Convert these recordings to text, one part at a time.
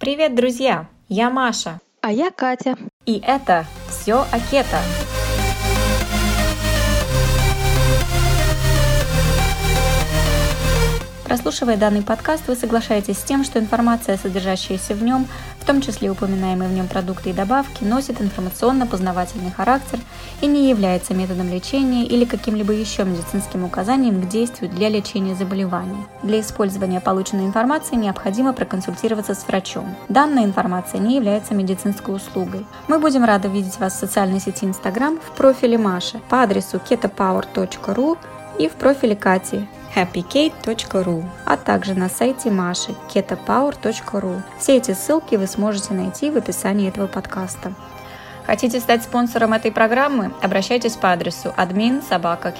Привет, друзья! Я Маша. А я Катя. И это все о Прослушивая данный подкаст, вы соглашаетесь с тем, что информация, содержащаяся в нем, в том числе упоминаемые в нем продукты и добавки, носит информационно-познавательный характер и не является методом лечения или каким-либо еще медицинским указанием к действию для лечения заболеваний. Для использования полученной информации необходимо проконсультироваться с врачом. Данная информация не является медицинской услугой. Мы будем рады видеть вас в социальной сети Instagram в профиле Маши по адресу ketopower.ru и в профиле Кати happykate.ru, а также на сайте Маши ketopower.ru. Все эти ссылки вы сможете найти в описании этого подкаста. Хотите стать спонсором этой программы? Обращайтесь по адресу admin собака.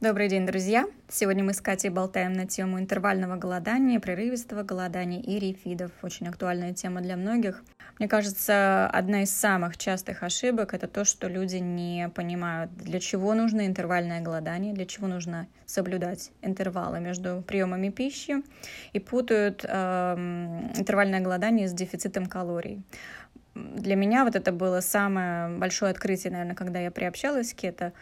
Добрый день, друзья! Сегодня мы с Катей болтаем на тему интервального голодания, прерывистого голодания и рефидов. Очень актуальная тема для многих. Мне кажется, одна из самых частых ошибок это то, что люди не понимают, для чего нужно интервальное голодание, для чего нужно соблюдать интервалы между приемами пищи и путают э, интервальное голодание с дефицитом калорий для меня вот это было самое большое открытие, наверное, когда я приобщалась к кето,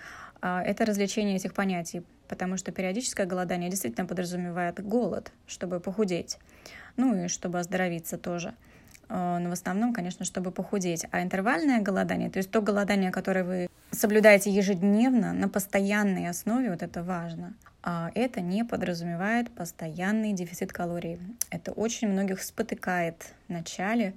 а, это развлечение этих понятий, потому что периодическое голодание действительно подразумевает голод, чтобы похудеть, ну и чтобы оздоровиться тоже. А, но в основном, конечно, чтобы похудеть. А интервальное голодание, то есть то голодание, которое вы соблюдаете ежедневно на постоянной основе, вот это важно, а это не подразумевает постоянный дефицит калорий. Это очень многих спотыкает в начале,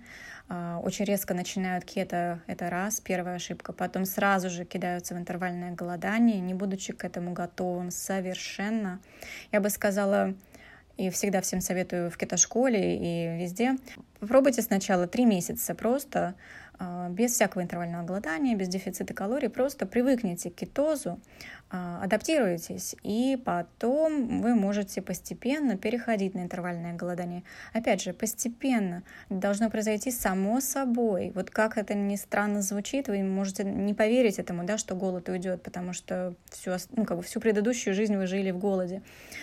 а, очень резко начинают кето, это раз, первая ошибка, потом сразу же кидаются в интервальное голодание, не будучи к этому готовым совершенно. Я бы сказала, и всегда всем советую в кетошколе и везде, попробуйте сначала три месяца просто а, без всякого интервального голодания, без дефицита калорий, просто привыкните к кетозу, адаптируетесь, и потом вы можете постепенно переходить на интервальное голодание. Опять же, постепенно должно произойти само собой. Вот как это ни странно звучит, вы можете не поверить этому, да, что голод уйдет, потому что всю, ну, как бы всю предыдущую жизнь вы жили в голоде.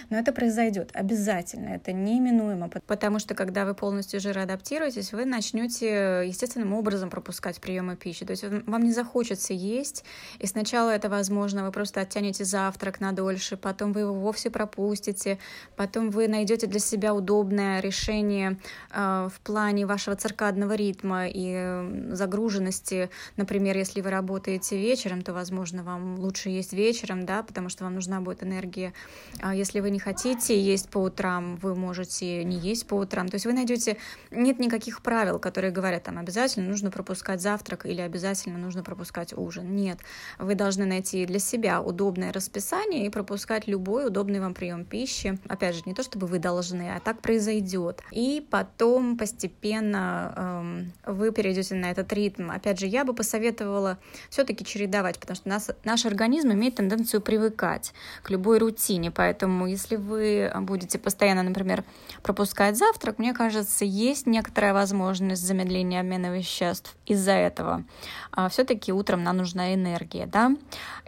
Но это произойдет обязательно, это неминуемо, потому что когда вы полностью жироадаптируетесь, вы начнете естественным образом пропускать приемы пищи. То есть вам не захочется есть, и сначала это возможно, вы просто оттянете завтрак на дольше, потом вы его вовсе пропустите, потом вы найдете для себя удобное решение э, в плане вашего циркадного ритма и загруженности. Например, если вы работаете вечером, то, возможно, вам лучше есть вечером, да, потому что вам нужна будет энергия. А если вы не хотите есть по утрам, вы можете не есть по утрам. То есть вы найдете... Нет никаких правил, которые говорят, там, обязательно нужно пропускать завтрак или обязательно нужно пропускать ужин. Нет. Вы должны найти для себя удобное удобное расписание и пропускать любой удобный вам прием пищи. Опять же, не то чтобы вы должны, а так произойдет. И потом постепенно эм, вы перейдете на этот ритм. Опять же, я бы посоветовала все-таки чередовать, потому что нас, наш организм имеет тенденцию привыкать к любой рутине. Поэтому, если вы будете постоянно, например, пропускать завтрак, мне кажется, есть некоторая возможность замедления обмена веществ из-за этого. А все-таки утром нам нужна энергия, да.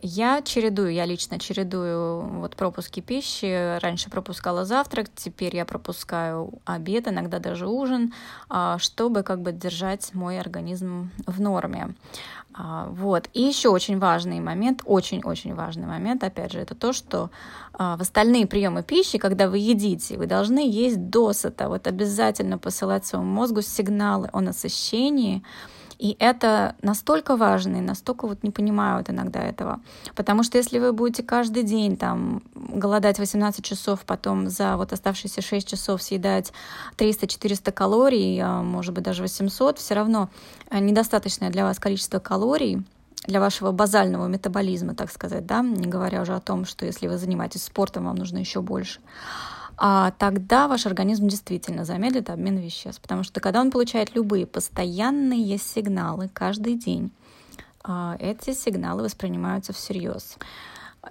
Я чередую чередую, я лично чередую вот пропуски пищи. Раньше пропускала завтрак, теперь я пропускаю обед, иногда даже ужин, а, чтобы как бы держать мой организм в норме. А, вот. И еще очень важный момент, очень-очень важный момент, опять же, это то, что а, в остальные приемы пищи, когда вы едите, вы должны есть досыта. Вот обязательно посылать своему мозгу сигналы о насыщении, и это настолько важно, и настолько вот не понимают иногда этого. Потому что если вы будете каждый день там голодать 18 часов, потом за вот оставшиеся 6 часов съедать 300-400 калорий, а, может быть даже 800, все равно э, недостаточное для вас количество калорий, для вашего базального метаболизма, так сказать, да, не говоря уже о том, что если вы занимаетесь спортом, вам нужно еще больше а тогда ваш организм действительно замедлит обмен веществ. Потому что когда он получает любые постоянные сигналы каждый день, а, эти сигналы воспринимаются всерьез.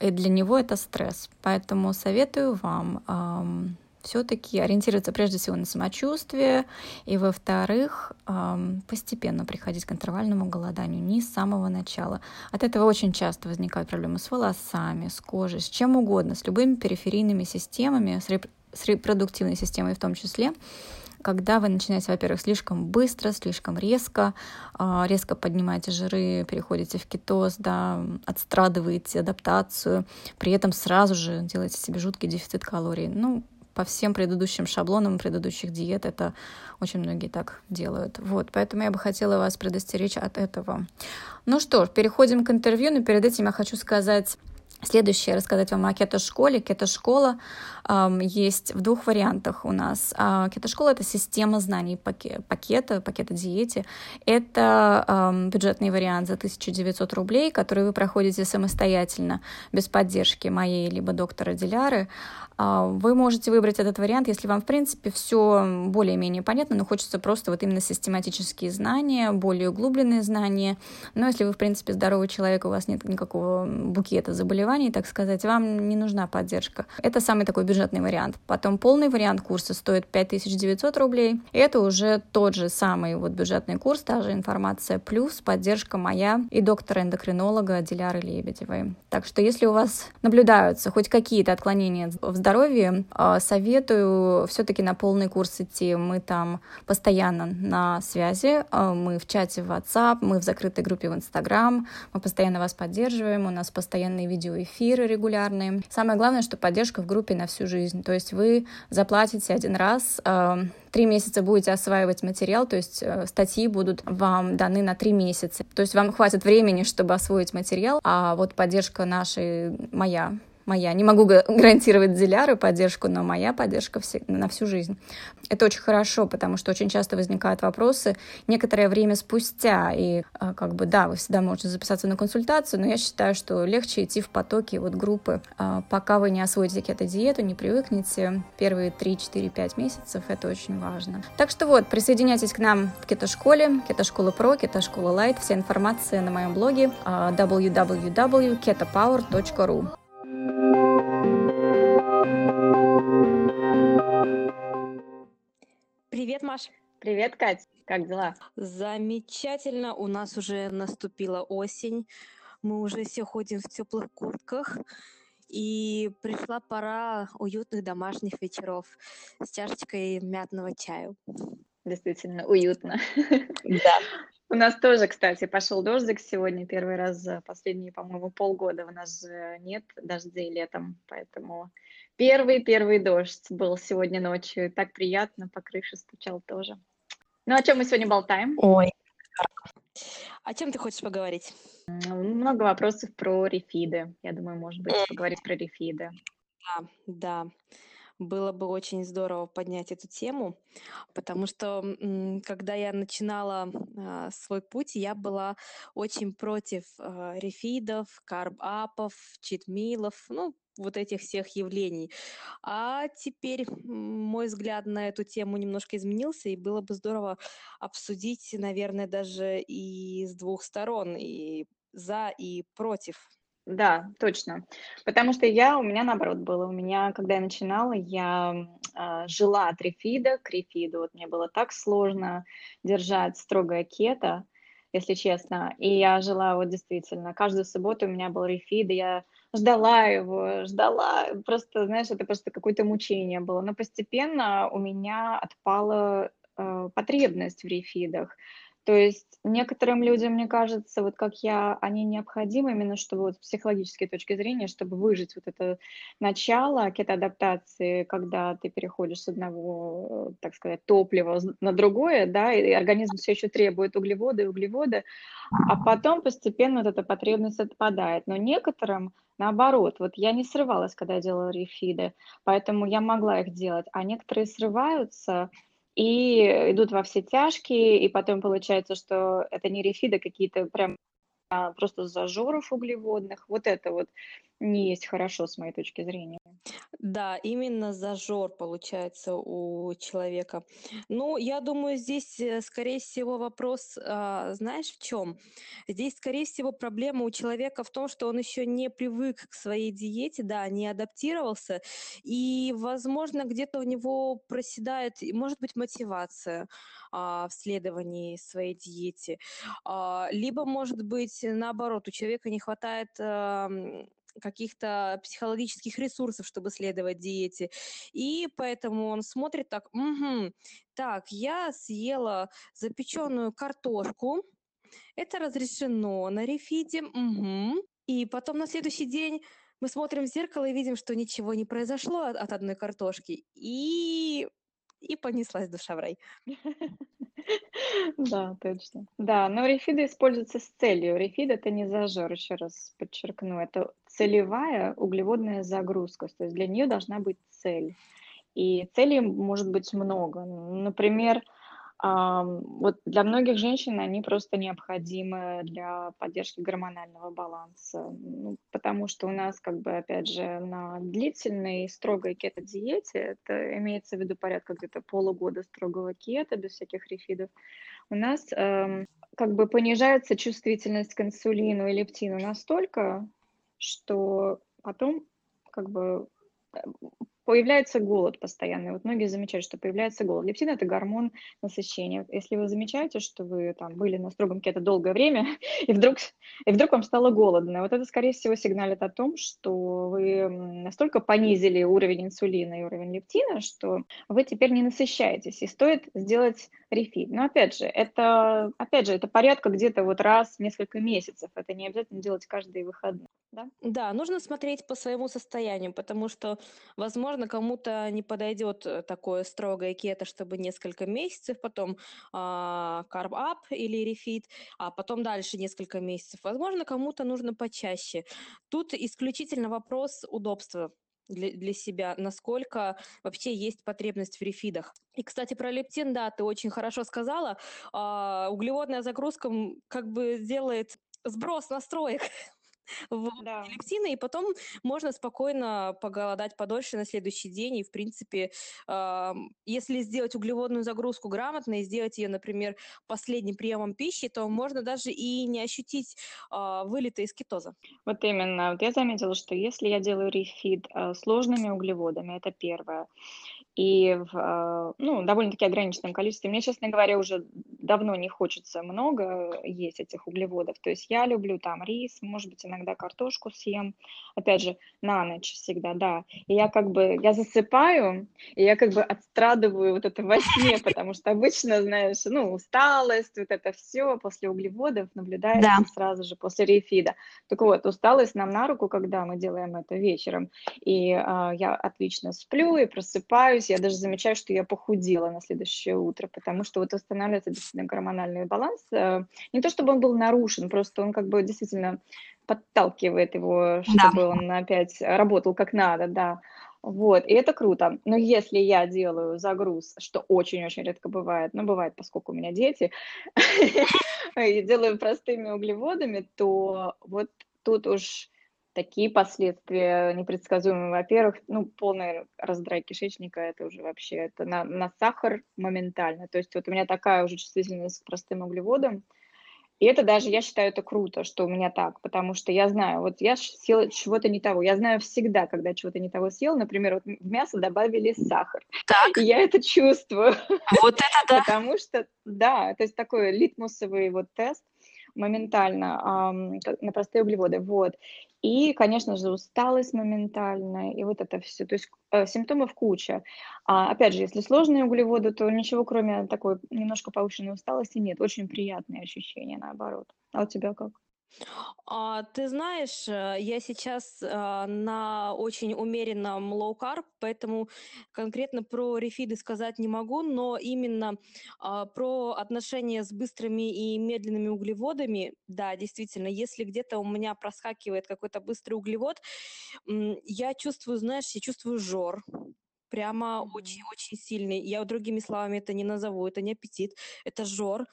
И для него это стресс. Поэтому советую вам все-таки ориентироваться прежде всего на самочувствие, и, во-вторых, постепенно приходить к интервальному голоданию не с самого начала. От этого очень часто возникают проблемы с волосами, с кожей, с чем угодно, с любыми периферийными системами, с, реп- с репродуктивной системой в том числе когда вы начинаете, во-первых, слишком быстро, слишком резко, а, резко поднимаете жиры, переходите в кетоз, да, отстрадываете адаптацию, при этом сразу же делаете себе жуткий дефицит калорий. Ну, по всем предыдущим шаблонам предыдущих диет это очень многие так делают. Вот, поэтому я бы хотела вас предостеречь от этого. Ну что переходим к интервью, но перед этим я хочу сказать Следующее рассказать вам о кето-школе. Кето-школа э, есть в двух вариантах у нас. Э, кето-школа — это система знаний пакета, пакета диете. Это э, бюджетный вариант за 1900 рублей, который вы проходите самостоятельно, без поддержки моей либо доктора Диляры. А, вы можете выбрать этот вариант, если вам, в принципе, все более-менее понятно, но хочется просто вот именно систематические знания, более углубленные знания. Но если вы, в принципе, здоровый человек, у вас нет никакого букета заболеваний, так сказать, вам не нужна поддержка. Это самый такой бюджетный вариант. Потом полный вариант курса стоит 5900 рублей. Это уже тот же самый вот бюджетный курс, та же информация, плюс поддержка моя и доктора-эндокринолога Диляры Лебедевой. Так что если у вас наблюдаются хоть какие-то отклонения в здоровье, а, советую все-таки на полный курс идти. Мы там постоянно на связи, а, мы в чате в WhatsApp, мы в закрытой группе в Instagram, мы постоянно вас поддерживаем, у нас постоянные видеоэфиры регулярные. Самое главное, что поддержка в группе на всю жизнь. То есть вы заплатите один раз, а, три месяца будете осваивать материал, то есть э, статьи будут вам даны на три месяца. То есть вам хватит времени, чтобы освоить материал, а вот поддержка нашей, моя, моя. Не могу гарантировать Диляры поддержку, но моя поддержка на всю жизнь. Это очень хорошо, потому что очень часто возникают вопросы некоторое время спустя. И а, как бы, да, вы всегда можете записаться на консультацию, но я считаю, что легче идти в потоки вот группы. А, пока вы не освоите кето-диету, не привыкнете, первые 3, 4, 5 месяцев, это очень важно. Так что вот, присоединяйтесь к нам в кето-школе, кето-школа про, кето-школа лайт. Вся информация на моем блоге www.ketopower.ru. Привет, Маш. Привет, Кать. Как дела? Замечательно. У нас уже наступила осень. Мы уже все ходим в теплых куртках. И пришла пора уютных домашних вечеров с чашечкой мятного чаю. Действительно, уютно. Да. У нас тоже, кстати, пошел дождик сегодня. Первый раз за последние, по-моему, полгода у нас же нет дождей летом, поэтому Первый-первый дождь был сегодня ночью. Так приятно, по крыше стучал тоже. Ну, о чем мы сегодня болтаем? Ой, о чем ты хочешь поговорить? Много вопросов про рефиды. Я думаю, может быть, поговорить про рефиды. Да, да. Было бы очень здорово поднять эту тему, потому что когда я начинала а, свой путь, я была очень против а, рефидов, карб-апов, читмилов, ну, вот этих всех явлений. А теперь мой взгляд на эту тему немножко изменился, и было бы здорово обсудить, наверное, даже и с двух сторон, и за, и против. Да, точно. Потому что я, у меня наоборот было. У меня, когда я начинала, я э, жила от рефида к рефиду. Вот мне было так сложно держать строгое кето, если честно. И я жила вот действительно. Каждую субботу у меня был рефид, я ждала его, ждала, просто, знаешь, это просто какое-то мучение было. Но постепенно у меня отпала э, потребность в рефидах. То есть некоторым людям, мне кажется, вот как я, они необходимы именно, чтобы вот с психологической точки зрения, чтобы выжить вот это начало кетоадаптации, когда ты переходишь с одного, так сказать, топлива на другое, да, и организм все еще требует углеводы и углеводы, а потом постепенно вот эта потребность отпадает. Но некоторым наоборот, вот я не срывалась, когда я делала рефиды, поэтому я могла их делать, а некоторые срываются, и идут во все тяжкие, и потом получается, что это не рефиды какие-то прям а просто зажоров углеводных. Вот это вот не есть хорошо с моей точки зрения. Да, именно зажор получается у человека. Ну, я думаю, здесь, э, скорее всего, вопрос, а, знаешь, в чем? Здесь, скорее всего, проблема у человека в том, что он еще не привык к своей диете, да, не адаптировался, и, возможно, где-то у него проседает, может быть, мотивация а, в следовании своей диете. А, либо, может быть, наоборот, у человека не хватает каких-то психологических ресурсов, чтобы следовать диете. И поэтому он смотрит так, угу, так, я съела запеченную картошку, это разрешено на рефиде, угу. И потом на следующий день мы смотрим в зеркало и видим, что ничего не произошло от, от одной картошки. И и понеслась душа в рай. Да, точно. Да, но рефиды используются с целью. Рефид- это не зажор, еще раз подчеркну. Это целевая углеводная загрузка. То есть для нее должна быть цель. И целей может быть много. Например, вот для многих женщин они просто необходимы для поддержки гормонального баланса, ну, потому что у нас, как бы, опять же, на длительной строгой кето-диете, это имеется в виду порядка где-то полугода строгого кето, без всяких рефидов, у нас эм, как бы понижается чувствительность к инсулину и лептину настолько, что потом как бы появляется голод постоянный. Вот многие замечают, что появляется голод. Лептин – это гормон насыщения. Если вы замечаете, что вы там были на строгом кето долгое время, и вдруг, и вдруг вам стало голодно, вот это, скорее всего, сигналит о том, что вы настолько понизили уровень инсулина и уровень лептина, что вы теперь не насыщаетесь, и стоит сделать рефит. Но опять же, это, опять же, это порядка где-то вот раз в несколько месяцев. Это не обязательно делать каждые выходные. Да? да, нужно смотреть по своему состоянию, потому что, возможно, кому-то не подойдет э, такое строгое кето, чтобы несколько месяцев, потом а, карб-ап или рефит, а потом дальше несколько месяцев. Возможно, кому-то нужно почаще. Тут исключительно вопрос удобства для, для себя, насколько вообще есть потребность в рефидах. И, кстати, про лептин, да, ты очень хорошо сказала. А, углеводная загрузка как бы делает сброс настроек в да. лептины, и потом можно спокойно поголодать подольше на следующий день. И, в принципе, э, если сделать углеводную загрузку грамотно и сделать ее, например, последним приемом пищи, то можно даже и не ощутить э, вылета из кетоза. Вот именно. Вот я заметила, что если я делаю рефид э, сложными углеводами, это первое, и в а, ну, довольно-таки ограниченном количестве. Мне, честно говоря, уже давно не хочется много есть этих углеводов. То есть я люблю там рис, может быть, иногда картошку съем. Опять же, на ночь всегда, да. И я как бы, я засыпаю, и я как бы отстрадываю вот это во сне, потому что обычно, знаешь, ну, усталость, вот это все после углеводов наблюдается да. сразу же после рефида. Так вот, усталость нам на руку, когда мы делаем это вечером. И а, я отлично сплю и просыпаюсь, просыпаюсь, я даже замечаю, что я похудела на следующее утро, потому что вот восстанавливается действительно гормональный баланс. Э, не то чтобы он был нарушен, просто он как бы действительно подталкивает его, чтобы да. он опять работал как надо, да. Вот, и это круто. Но если я делаю загруз, что очень-очень редко бывает, но бывает, поскольку у меня дети, и делаю простыми углеводами, то вот тут уж такие последствия непредсказуемые. Во-первых, ну, полный раздрай кишечника, это уже вообще, это на, на сахар моментально. То есть вот у меня такая уже чувствительность к простым углеводам, и это даже, я считаю, это круто, что у меня так, потому что я знаю, вот я съела чего-то не того. Я знаю всегда, когда чего-то не того съел. Например, вот в мясо добавили сахар. Так. И я это чувствую. Вот это да. Потому что, да, то есть такой литмусовый вот тест моментально на простые углеводы. Вот. И, конечно же, усталость моментальная, и вот это все. То есть э, симптомов куча. А, опять же, если сложные углеводы, то ничего, кроме такой немножко повышенной усталости, нет. Очень приятные ощущения, наоборот. А у тебя как? А, ты знаешь, э, я сейчас а, на очень умеренном low carb, поэтому конкретно про рефиды сказать не могу, но именно а, про отношения с быстрыми и медленными углеводами, да, действительно, если где-то у меня проскакивает какой-то быстрый углевод, я чувствую, знаешь, я чувствую жор, прямо очень-очень сильный. Я другими словами это не назову, это не аппетит, это жор.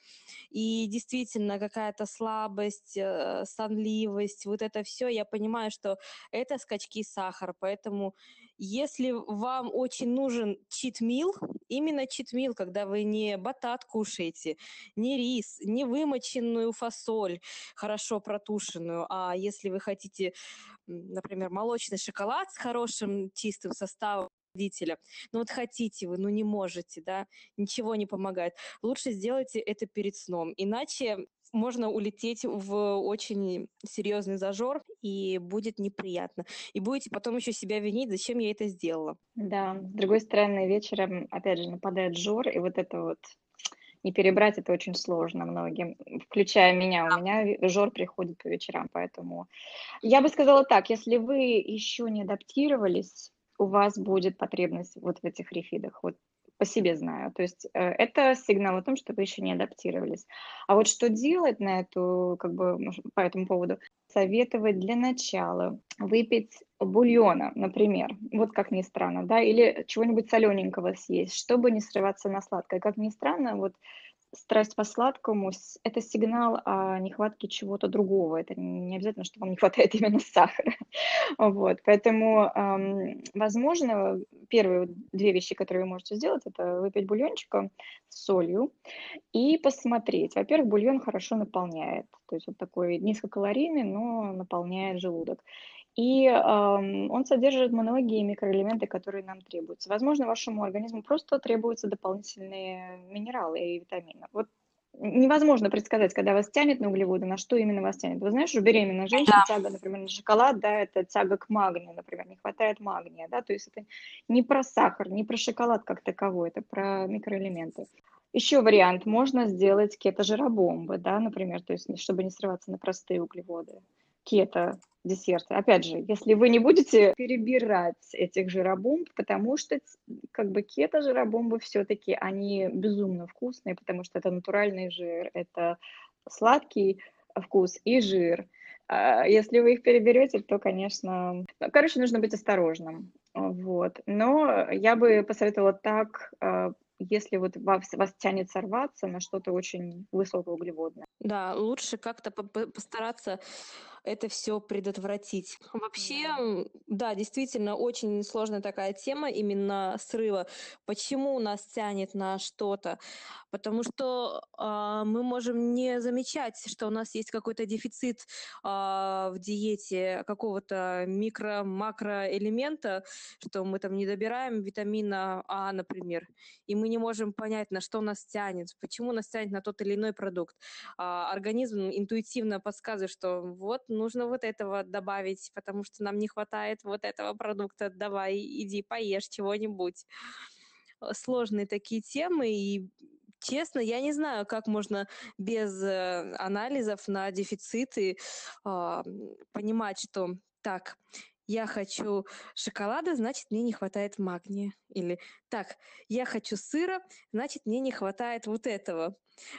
И действительно какая-то слабость, э, сонливость, вот это все, я понимаю, что это скачки сахара, поэтому если вам очень нужен читмил, именно читмил, когда вы не батат кушаете, не рис, не вымоченную фасоль, хорошо протушенную, а если вы хотите, например, молочный шоколад с хорошим чистым составом, родителя. Ну вот хотите вы, ну не можете, да, ничего не помогает. Лучше сделайте это перед сном, иначе можно улететь в очень серьезный зажор, и будет неприятно. И будете потом еще себя винить, зачем я это сделала. Да, с другой стороны, вечером, опять же, нападает жор, и вот это вот не перебрать это очень сложно многим, включая меня. У меня жор приходит по вечерам, поэтому я бы сказала так, если вы еще не адаптировались, у вас будет потребность вот в этих рефидах. Вот по себе знаю. То есть э, это сигнал о том, что вы еще не адаптировались. А вот что делать на эту, как бы, по этому поводу? Советовать для начала выпить бульона, например, вот как ни странно, да, или чего-нибудь солененького съесть, чтобы не срываться на сладкое. Как ни странно, вот страсть по сладкому – это сигнал о нехватке чего-то другого. Это не обязательно, что вам не хватает именно сахара. Вот. Поэтому, возможно, первые две вещи, которые вы можете сделать, это выпить бульончика с солью и посмотреть. Во-первых, бульон хорошо наполняет. То есть вот такой низкокалорийный, но наполняет желудок и эм, он содержит многие микроэлементы, которые нам требуются. Возможно, вашему организму просто требуются дополнительные минералы и витамины. Вот невозможно предсказать, когда вас тянет на углеводы, на что именно вас тянет. Вы знаешь, у беременной женщины да. тяга, например, на шоколад, да, это тяга к магнию, например, не хватает магния, да, то есть это не про сахар, не про шоколад как таковой, это про микроэлементы. Еще вариант, можно сделать кето-жиробомбы, да, например, то есть чтобы не срываться на простые углеводы кето десерты. Опять же, если вы не будете перебирать этих жиробомб, потому что как бы кето-жиробомбы все-таки, они безумно вкусные, потому что это натуральный жир, это сладкий вкус и жир. А если вы их переберете, то, конечно, короче, нужно быть осторожным. Вот. Но я бы посоветовала так а, если вот вас, вас тянет сорваться на что-то очень высокоуглеводное. Да, лучше как-то постараться это все предотвратить. Вообще, да, действительно, очень сложная такая тема именно срыва. Почему нас тянет на что-то? Потому что э, мы можем не замечать, что у нас есть какой-то дефицит э, в диете какого-то микро-макроэлемента, что мы там не добираем витамина А, например, и мы не можем понять, на что нас тянет, почему нас тянет на тот или иной продукт. Э, организм интуитивно подсказывает, что вот нужно вот этого добавить, потому что нам не хватает вот этого продукта, давай, иди поешь чего-нибудь. Э, сложные такие темы, и честно, я не знаю, как можно без э, анализов на дефициты э, понимать, что так, я хочу шоколада, значит, мне не хватает магния. Или так, я хочу сыра, значит, мне не хватает вот этого.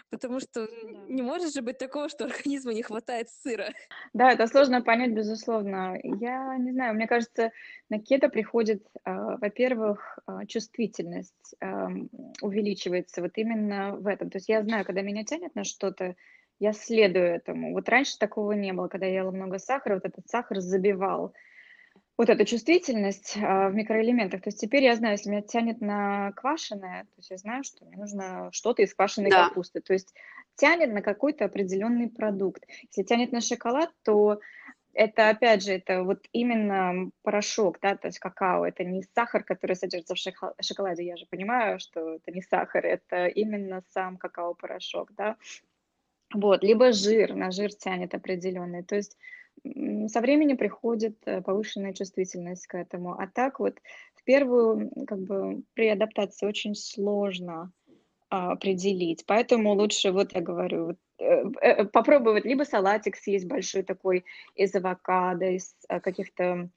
Потому что не может же быть такого, что организму не хватает сыра. Да, это сложно понять, безусловно. Я не знаю, мне кажется, на кето приходит, э, во-первых, э, чувствительность увеличивается вот именно в этом. То есть я знаю, когда меня тянет на что-то, я следую этому. Вот раньше такого не было, когда я ела много сахара, вот этот сахар забивал вот эта чувствительность а, в микроэлементах. То есть теперь я знаю, если меня тянет на квашеное, то есть я знаю, что мне нужно что-то из квашеной да. капусты. То есть тянет на какой-то определенный продукт. Если тянет на шоколад, то это, опять же, это вот именно порошок, да, то есть какао, это не сахар, который содержится в шоколаде, я же понимаю, что это не сахар, это именно сам какао-порошок, да, вот, либо жир, на жир тянет определенный, то есть со временем приходит э, повышенная чувствительность к этому. А так вот в первую, как бы, при адаптации очень сложно а, определить. Поэтому лучше, вот я говорю, э, э, попробовать либо салатик съесть большой такой из авокадо, из каких-то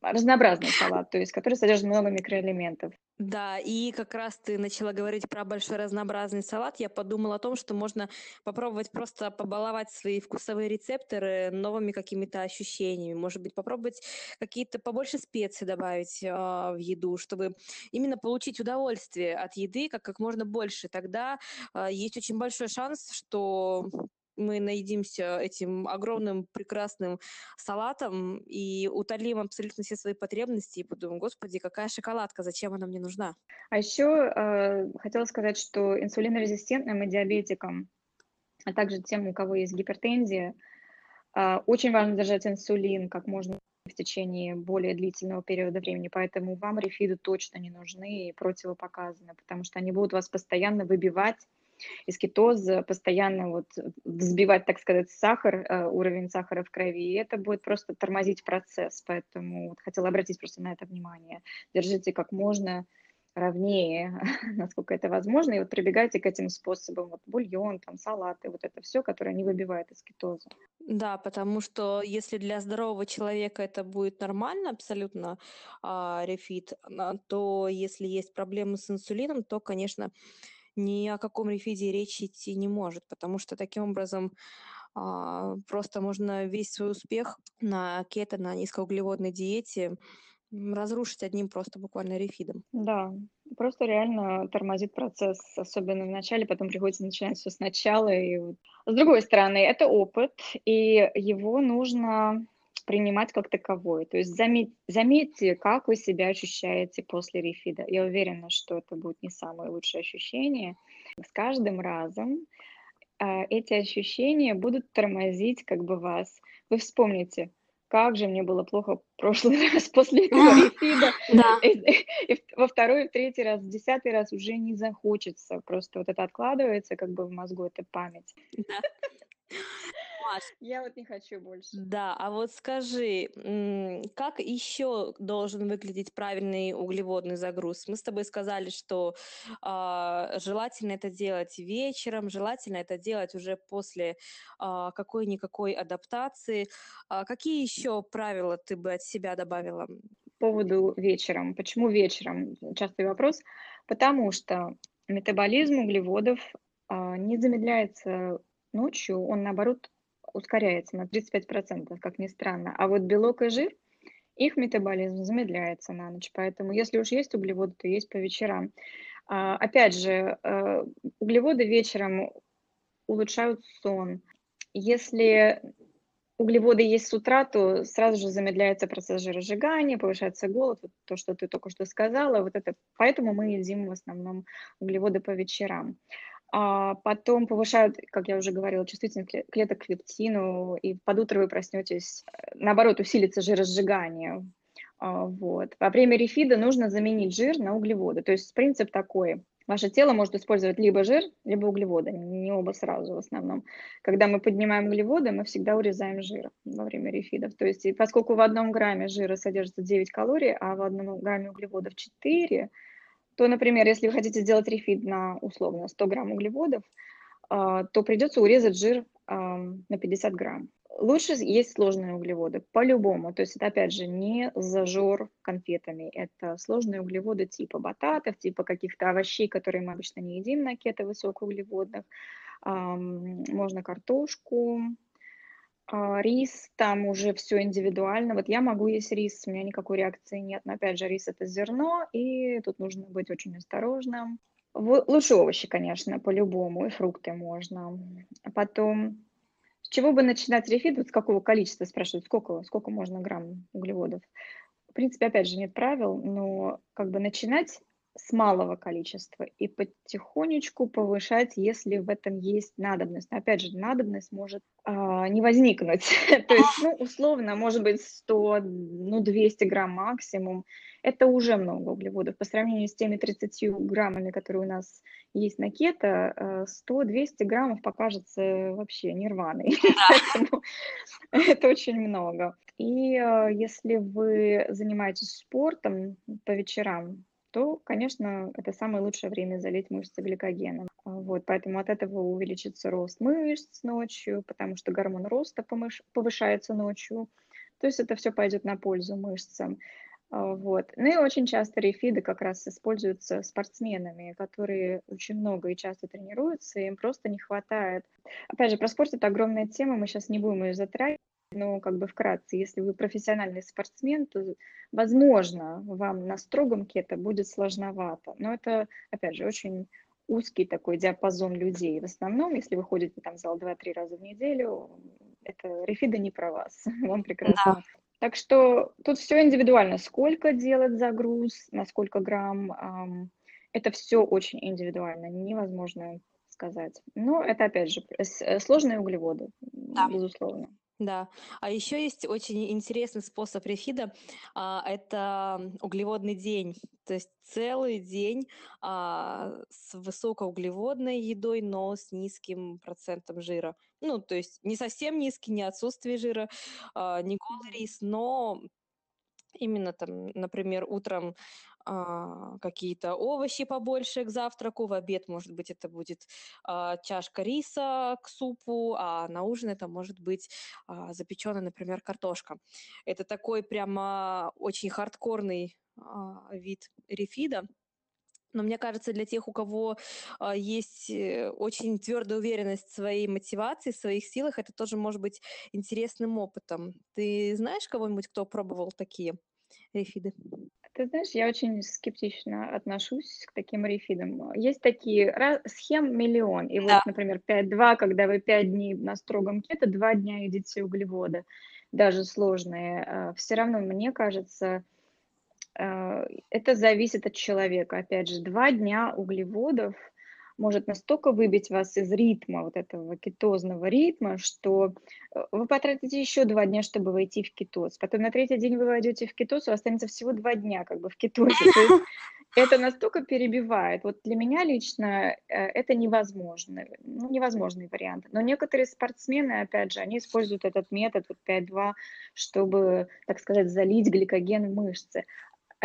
разнообразный салат, то есть который содержит много микроэлементов. Да, и как раз ты начала говорить про большой разнообразный салат. Я подумала о том, что можно попробовать просто побаловать свои вкусовые рецепторы новыми какими-то ощущениями. Может быть, попробовать какие-то побольше специй добавить э, в еду, чтобы именно получить удовольствие от еды как, как можно больше. Тогда э, есть очень большой шанс, что мы наедимся этим огромным прекрасным салатом и утолим абсолютно все свои потребности и подумаем, господи, какая шоколадка, зачем она мне нужна? А еще э, хотела сказать, что инсулинорезистентным и диабетикам, а также тем, у кого есть гипертензия, э, очень важно держать инсулин как можно в течение более длительного периода времени, поэтому вам рефиды точно не нужны и противопоказаны, потому что они будут вас постоянно выбивать из кетоза, постоянно вот взбивать, так сказать, сахар, э, уровень сахара в крови, и это будет просто тормозить процесс, поэтому вот хотела обратить просто на это внимание. Держите как можно ровнее, насколько это возможно, и вот прибегайте к этим способам, вот бульон, там, салаты, вот это все, которое не выбивает из кетоза. Да, потому что если для здорового человека это будет нормально абсолютно а, рефит, а, то если есть проблемы с инсулином, то, конечно, ни о каком рефиде речи идти не может, потому что таким образом а, просто можно весь свой успех на кето, на низкоуглеводной диете разрушить одним просто буквально рефидом. Да, просто реально тормозит процесс, особенно в начале, потом приходится начинать все сначала. И... С другой стороны, это опыт, и его нужно принимать как таковой. То есть заметь, заметьте, как вы себя ощущаете после рефида. Я уверена, что это будет не самое лучшее ощущение. С каждым разом э, эти ощущения будут тормозить как бы вас. Вы вспомните, как же мне было плохо в прошлый раз после рефида. Да. И, и во второй, в третий раз, в десятый раз уже не захочется. Просто вот это откладывается как бы в мозгу, это память. Да. Маш, Я вот не хочу больше. Да, а вот скажи, как еще должен выглядеть правильный углеводный загруз? Мы с тобой сказали, что а, желательно это делать вечером, желательно это делать уже после а, какой-никакой адаптации. А какие еще правила ты бы от себя добавила? По поводу вечером. Почему вечером? Частый вопрос. Потому что метаболизм углеводов не замедляется ночью, он наоборот ускоряется на 35%, как ни странно. А вот белок и жир, их метаболизм замедляется на ночь. Поэтому если уж есть углеводы, то есть по вечерам. А, опять же, э, углеводы вечером улучшают сон. Если углеводы есть с утра, то сразу же замедляется процесс жиросжигания, повышается голод, вот то, что ты только что сказала. Вот это, поэтому мы едим в основном углеводы по вечерам. А потом повышают, как я уже говорила, чувствительность клеток к лептину, и под утро вы проснетесь, э, наоборот, усилится жиросжигание. А, вот. Во время рефида нужно заменить жир на углеводы. То есть принцип такой. Ваше тело может использовать либо жир, либо углеводы, не оба сразу в основном. Когда мы поднимаем углеводы, мы всегда урезаем жир во время рефидов. То есть, поскольку в одном грамме жира содержится 9 калорий, а в одном грамме углеводов 4, то, например, если вы хотите сделать рефид на условно 100 грамм углеводов, а, то придется урезать жир на 50 грамм. Лучше есть сложные углеводы, по-любому. То есть это, опять же, не зажор конфетами. Это сложные углеводы типа бататов, типа каких-то овощей, которые мы обычно не едим на кето высокоуглеводных. Можно картошку, а, рис, там уже все индивидуально. Вот я могу есть рис, у меня никакой реакции нет. Но опять же, рис это зерно, и тут нужно быть очень осторожным. Лучше овощи, конечно, по-любому, и фрукты можно. Потом, с чего бы начинать рефит? Вот с какого количества спрашивают, сколько, сколько можно грамм углеводов? В принципе, опять же, нет правил, но как бы начинать с малого количества и потихонечку повышать, если в этом есть надобность. Но опять же, надобность может а, не возникнуть. То есть, ну, условно, может быть 100, ну, 200 грамм максимум. Это уже много углеводов. По сравнению с теми 30 граммами, которые у нас есть на кето, 100-200 э, граммов покажется вообще нирваной. Поэтому это очень много. И э, если вы занимаетесь спортом по вечерам, то, конечно, это самое лучшее время залить мышцы гликогеном. А, вот, поэтому от этого увеличится рост мышц ночью, потому что гормон роста повышается ночью. То есть это все пойдет на пользу мышцам. А, вот. Ну и очень часто рефиды как раз используются спортсменами, которые очень много и часто тренируются, им просто не хватает. Опять же, про спорт это огромная тема, мы сейчас не будем ее затрагивать, но как бы вкратце, если вы профессиональный спортсмен, то, возможно, вам на строгом кето будет сложновато. Но это, опять же, очень узкий такой диапазон людей. В основном, если вы ходите там в зал 2-3 раза в неделю, это рефида не про вас. Вам прекрасно да. Так что тут все индивидуально. Сколько делать загруз, на сколько грамм, это все очень индивидуально, невозможно сказать. Но это, опять же, э, сложные углеводы, да. безусловно. Да, а еще есть очень интересный способ рефида, а, это углеводный день, то есть целый день а, с высокоуглеводной едой, но с низким процентом жира. Ну, то есть не совсем низкий, не отсутствие жира, а, не голый рис, но именно там, например, утром а, какие-то овощи побольше к завтраку, в обед, может быть, это будет а, чашка риса к супу, а на ужин это может быть а, запеченная, например, картошка. Это такой прямо очень хардкорный а, вид рефида. Но мне кажется, для тех, у кого а, есть э, очень твердая уверенность в своей мотивации, в своих силах, это тоже может быть интересным опытом. Ты знаешь кого-нибудь, кто пробовал такие рефиды? Ты знаешь, я очень скептично отношусь к таким рефидам. Есть такие схем миллион. И да. вот, например, 5-2, когда вы 5 дней на строгом кето, 2 дня едите углеводы, даже сложные. А, Все равно, мне кажется, а, это зависит от человека. Опять же, 2 дня углеводов – может настолько выбить вас из ритма, вот этого кетозного ритма, что э, вы потратите еще два дня, чтобы войти в кетоз. Потом на третий день вы войдете в кетоз, у вас останется всего два дня как бы в кетозе. То есть это настолько перебивает. Вот для меня лично э, это невозможно, ну, невозможный вариант. Но некоторые спортсмены, опять же, они используют этот метод вот 5-2, чтобы, так сказать, залить гликоген в мышцы.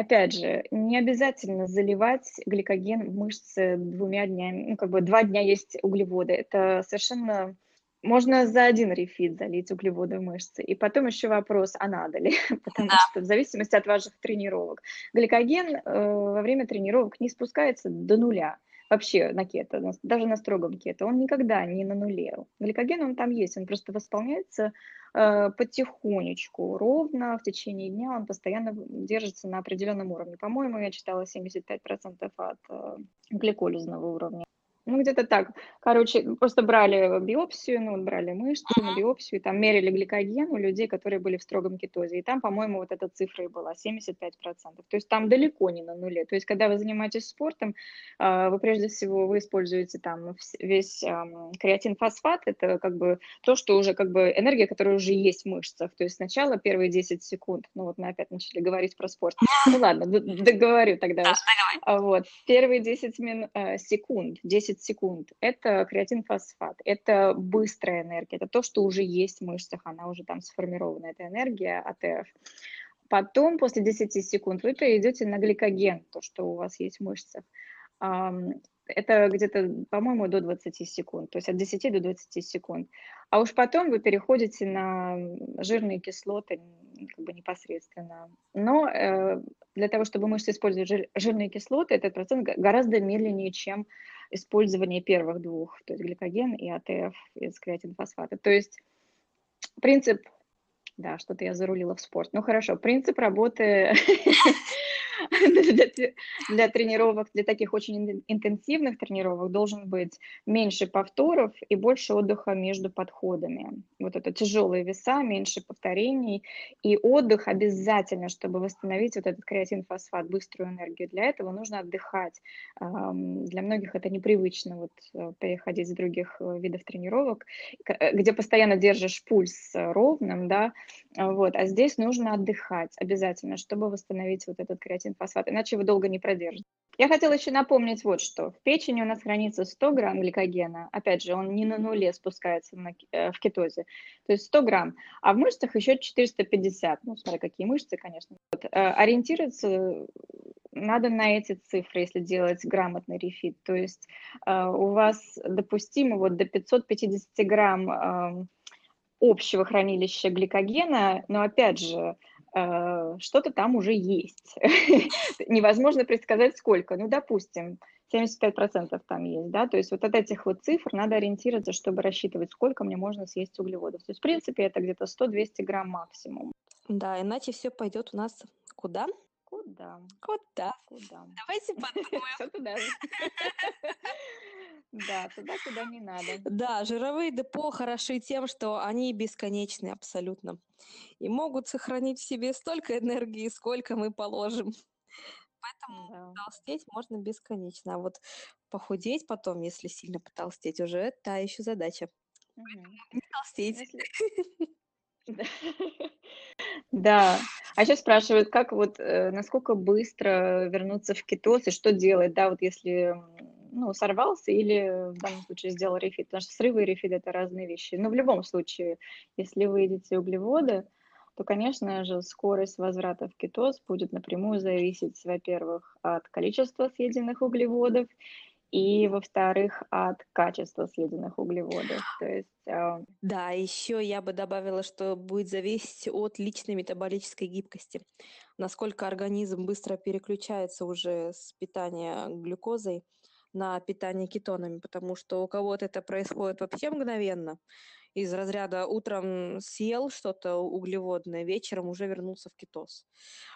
Опять же, не обязательно заливать гликоген в мышцы двумя днями. Ну, как бы два дня есть углеводы. Это совершенно... Можно за один рефит залить углеводы в мышцы. И потом еще вопрос, а надо ли? Потому да. что в зависимости от ваших тренировок. Гликоген э, во время тренировок не спускается до нуля вообще на кето, даже на строгом кето, он никогда не на нуле. Гликоген он там есть, он просто восполняется э, потихонечку, ровно в течение дня он постоянно держится на определенном уровне. По-моему, я читала 75% от э, гликолизного уровня. Ну, где-то так. Короче, просто брали биопсию, ну, брали мышцы на биопсию, там мерили гликоген у людей, которые были в строгом кетозе. И там, по-моему, вот эта цифра и была 75%. То есть там далеко не на нуле. То есть когда вы занимаетесь спортом, а, вы прежде всего вы используете там весь креатин-фосфат. Это как бы то, что уже как бы энергия, которая уже есть в мышцах. То есть сначала первые 10 секунд, ну вот мы опять начали говорить про спорт. Ну ладно, договорю тогда. Да, вот. Первые 10 мин, э, секунд, 10 10 секунд. Это креатин-фосфат, это быстрая энергия, это то, что уже есть в мышцах, она уже там сформирована, это энергия АТФ. Потом, после 10 секунд, вы перейдете на гликоген, то, что у вас есть в мышцах. Это где-то, по-моему, до 20 секунд, то есть от 10 до 20 секунд. А уж потом вы переходите на жирные кислоты как бы непосредственно. Но э, для того, чтобы мышцы использовать жирные кислоты, этот процесс гораздо медленнее, чем использование первых двух, то есть гликоген и АТФ из креатинфосфата. То есть принцип, да, что-то я зарулила в спорт. Ну хорошо, принцип работы для, для тренировок, для таких очень интенсивных тренировок должен быть меньше повторов и больше отдыха между подходами. Вот это тяжелые веса, меньше повторений и отдых обязательно, чтобы восстановить вот этот креатин-фосфат, быструю энергию. Для этого нужно отдыхать. Для многих это непривычно вот э, переходить с других э, видов тренировок, э, где постоянно держишь пульс ровным, да, вот, а здесь нужно отдыхать обязательно, чтобы восстановить вот этот креатин фосфат, иначе вы долго не продержите. Я хотела еще напомнить вот что. В печени у нас хранится 100 грамм гликогена. Опять же, он не на нуле спускается на, э, в кетозе. То есть 100 грамм. А в мышцах еще 450. Ну, смотри, какие мышцы, конечно. Вот, э, ориентироваться надо на эти цифры, если делать грамотный рефит. То есть э, у вас допустимо вот до 550 грамм э, общего хранилища гликогена, но опять же, э, что-то там уже есть. Невозможно предсказать сколько. Ну, допустим, 75% там есть, да, то есть вот от этих вот цифр надо ориентироваться, чтобы рассчитывать, сколько мне можно съесть углеводов. То есть, в принципе, это где-то 100-200 грамм максимум. Да, иначе все пойдет у нас куда? Куда? Куда? Куда? Давайте подумаем. Все туда же. Да, туда, куда не надо. Да, жировые депо хороши тем, что они бесконечны абсолютно. И могут сохранить в себе столько энергии, сколько мы положим. Поэтому да. толстеть можно бесконечно. А вот похудеть потом, если сильно потолстеть, уже та еще задача. Угу. Не толстеть. Если... Да. А сейчас спрашивают, как вот, э, насколько быстро вернуться в кетоз и что делать, да, вот если ну, сорвался или в данном случае сделал рефит, потому что срывы и рефит – это разные вещи. Но в любом случае, если вы едите углеводы, то, конечно же, скорость возврата в кетоз будет напрямую зависеть, во-первых, от количества съеденных углеводов и, во-вторых, от качества съеденных углеводов. То есть, э... Да, еще я бы добавила, что будет зависеть от личной метаболической гибкости. Насколько организм быстро переключается уже с питания глюкозой на питание кетонами, потому что у кого-то это происходит вообще мгновенно, из разряда утром съел что-то углеводное, вечером уже вернулся в кетоз.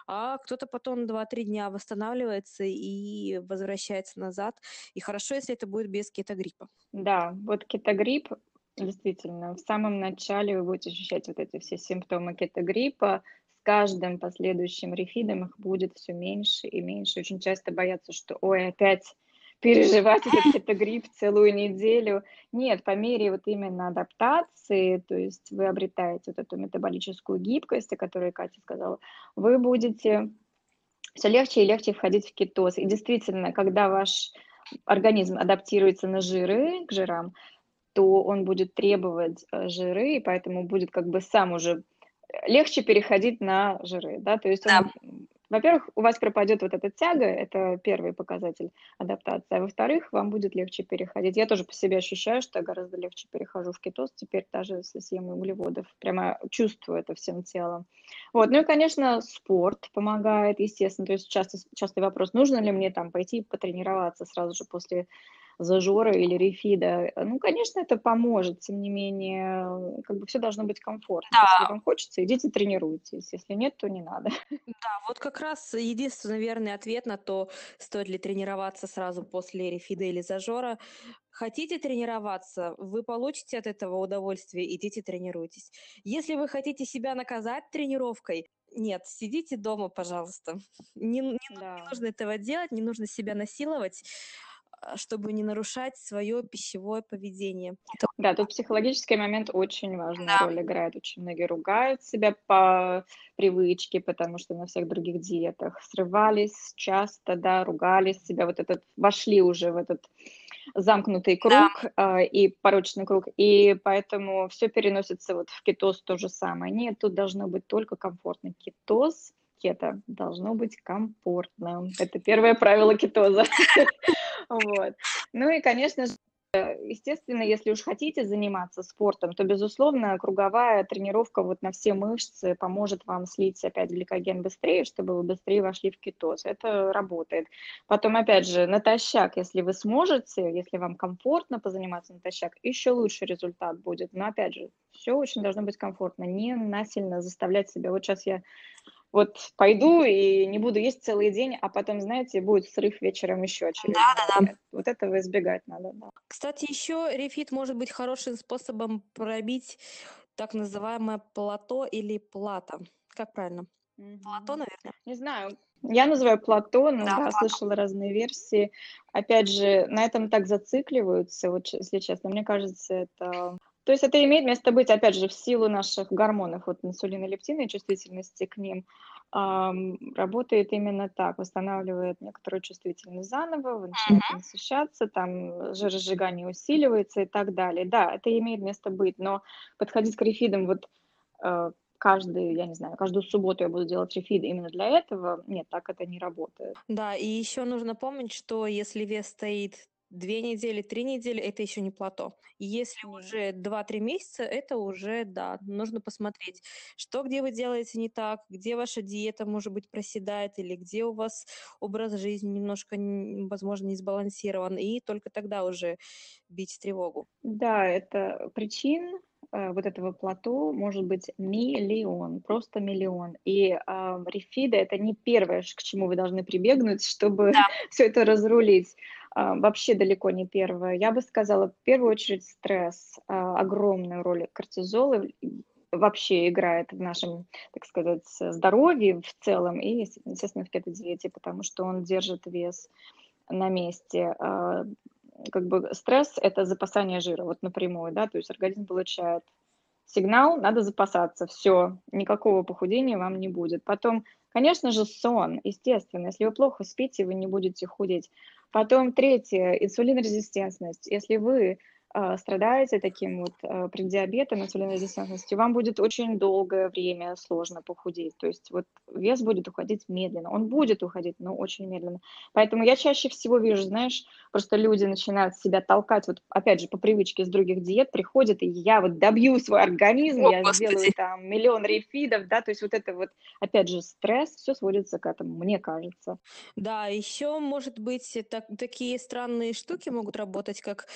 А кто-то потом 2-3 дня восстанавливается и возвращается назад. И хорошо, если это будет без кетогриппа. Да, вот кетогрипп Действительно, в самом начале вы будете ощущать вот эти все симптомы кетогриппа, с каждым последующим рефидом их будет все меньше и меньше. Очень часто боятся, что ой, опять переживать этот кетогрипп целую неделю. Нет, по мере вот именно адаптации, то есть вы обретаете вот эту метаболическую гибкость, о которой Катя сказала, вы будете все легче и легче входить в кетоз. И действительно, когда ваш организм адаптируется на жиры, к жирам, то он будет требовать э, жиры, и поэтому будет как бы сам уже легче переходить на жиры, да, то есть он да. Во-первых, у вас пропадет вот эта тяга, это первый показатель адаптации, а во-вторых, вам будет легче переходить. Я тоже по себе ощущаю, что я гораздо легче перехожу в кетоз, теперь даже если съем углеводов, прямо чувствую это всем телом. Вот, ну и, конечно, спорт помогает, естественно, то есть часто, частый вопрос, нужно ли мне там пойти потренироваться сразу же после зажора или рефида. Ну, конечно, это поможет, тем не менее, как бы все должно быть комфортно. Да. Если вам хочется, идите тренируйтесь, если нет, то не надо. Да, вот как раз единственный верный ответ на то, стоит ли тренироваться сразу после рефида или зажора. Хотите тренироваться, вы получите от этого удовольствие, идите тренируйтесь. Если вы хотите себя наказать тренировкой, нет, сидите дома, пожалуйста. Не, не, да. не нужно этого делать, не нужно себя насиловать. А, чтобы не нарушать свое пищевое поведение. Да, тут психологический момент очень важную да. роль играет. Очень многие ругают себя по привычке, потому что на всех других диетах срывались часто, да, ругались себя, вот этот, вошли уже в этот замкнутый круг да. э, и порочный круг, и поэтому все переносится вот в кетоз то же самое. Нет, тут должно быть только комфортный кетоз, кето должно быть комфортно. Это первое правило кетоза. Вот. Ну и, конечно же, естественно, если уж хотите заниматься спортом, то, безусловно, круговая тренировка вот на все мышцы поможет вам слить опять гликоген быстрее, чтобы вы быстрее вошли в кетоз. Это работает. Потом, опять же, натощак, если вы сможете, если вам комфортно позаниматься натощак, еще лучше результат будет. Но, опять же, все очень должно быть комфортно. Не насильно заставлять себя. Вот сейчас я вот пойду и не буду есть целый день, а потом, знаете, будет срыв вечером еще очередной. Да, да, да. Вот этого избегать надо, да. Кстати, еще рефит может быть хорошим способом пробить так называемое плато или плата. Как правильно? Плато, наверное? Не знаю. Я называю плато, но да, да слышала разные версии. Опять же, на этом так зацикливаются, вот если честно. Мне кажется, это то есть это имеет место быть, опять же, в силу наших гормонов, вот инсулина, лептина и чувствительности к ним, работает именно так, восстанавливает некоторую чувствительность заново, вы начинаете насыщаться, там жиросжигание усиливается и так далее. Да, это имеет место быть, но подходить к рефидам вот э, каждый, я не знаю, каждую субботу я буду делать рефиды именно для этого, нет, так это не работает. Да, и еще нужно помнить, что если вес стоит две недели, три недели это еще не плато. Если Нет. уже 2-3 месяца, это уже, да, нужно посмотреть, что где вы делаете не так, где ваша диета, может быть, проседает, или где у вас образ жизни немножко, возможно, не сбалансирован, и только тогда уже бить тревогу. Да, это причин э, вот этого плато может быть миллион, просто миллион. И э, рефида это не первое, к чему вы должны прибегнуть, чтобы Да. все это разрулить. А, вообще далеко не первое. Я бы сказала, в первую очередь стресс. А, огромную роль кортизола вообще играет в нашем, так сказать, здоровье в целом и, естественно, в кетодиете, потому что он держит вес на месте. А, как бы стресс – это запасание жира, вот напрямую, да, то есть организм получает сигнал, надо запасаться, все, никакого похудения вам не будет. Потом, конечно же, сон, естественно, если вы плохо спите, вы не будете худеть. Потом третье, инсулинорезистентность. Если вы страдаете таким вот а, преддиабетом, инсулинорезистентностью, вам будет очень долгое время сложно похудеть. То есть вот вес будет уходить медленно. Он будет уходить, но очень медленно. Поэтому я чаще всего вижу, знаешь, просто люди начинают себя толкать, вот опять же, по привычке с других диет, приходят, и я вот добью свой организм, О, я Господи. сделаю там миллион рефидов, да, то есть вот это вот, опять же, стресс, все сводится к этому, мне кажется. Да, еще, может быть, так, такие странные штуки могут работать, как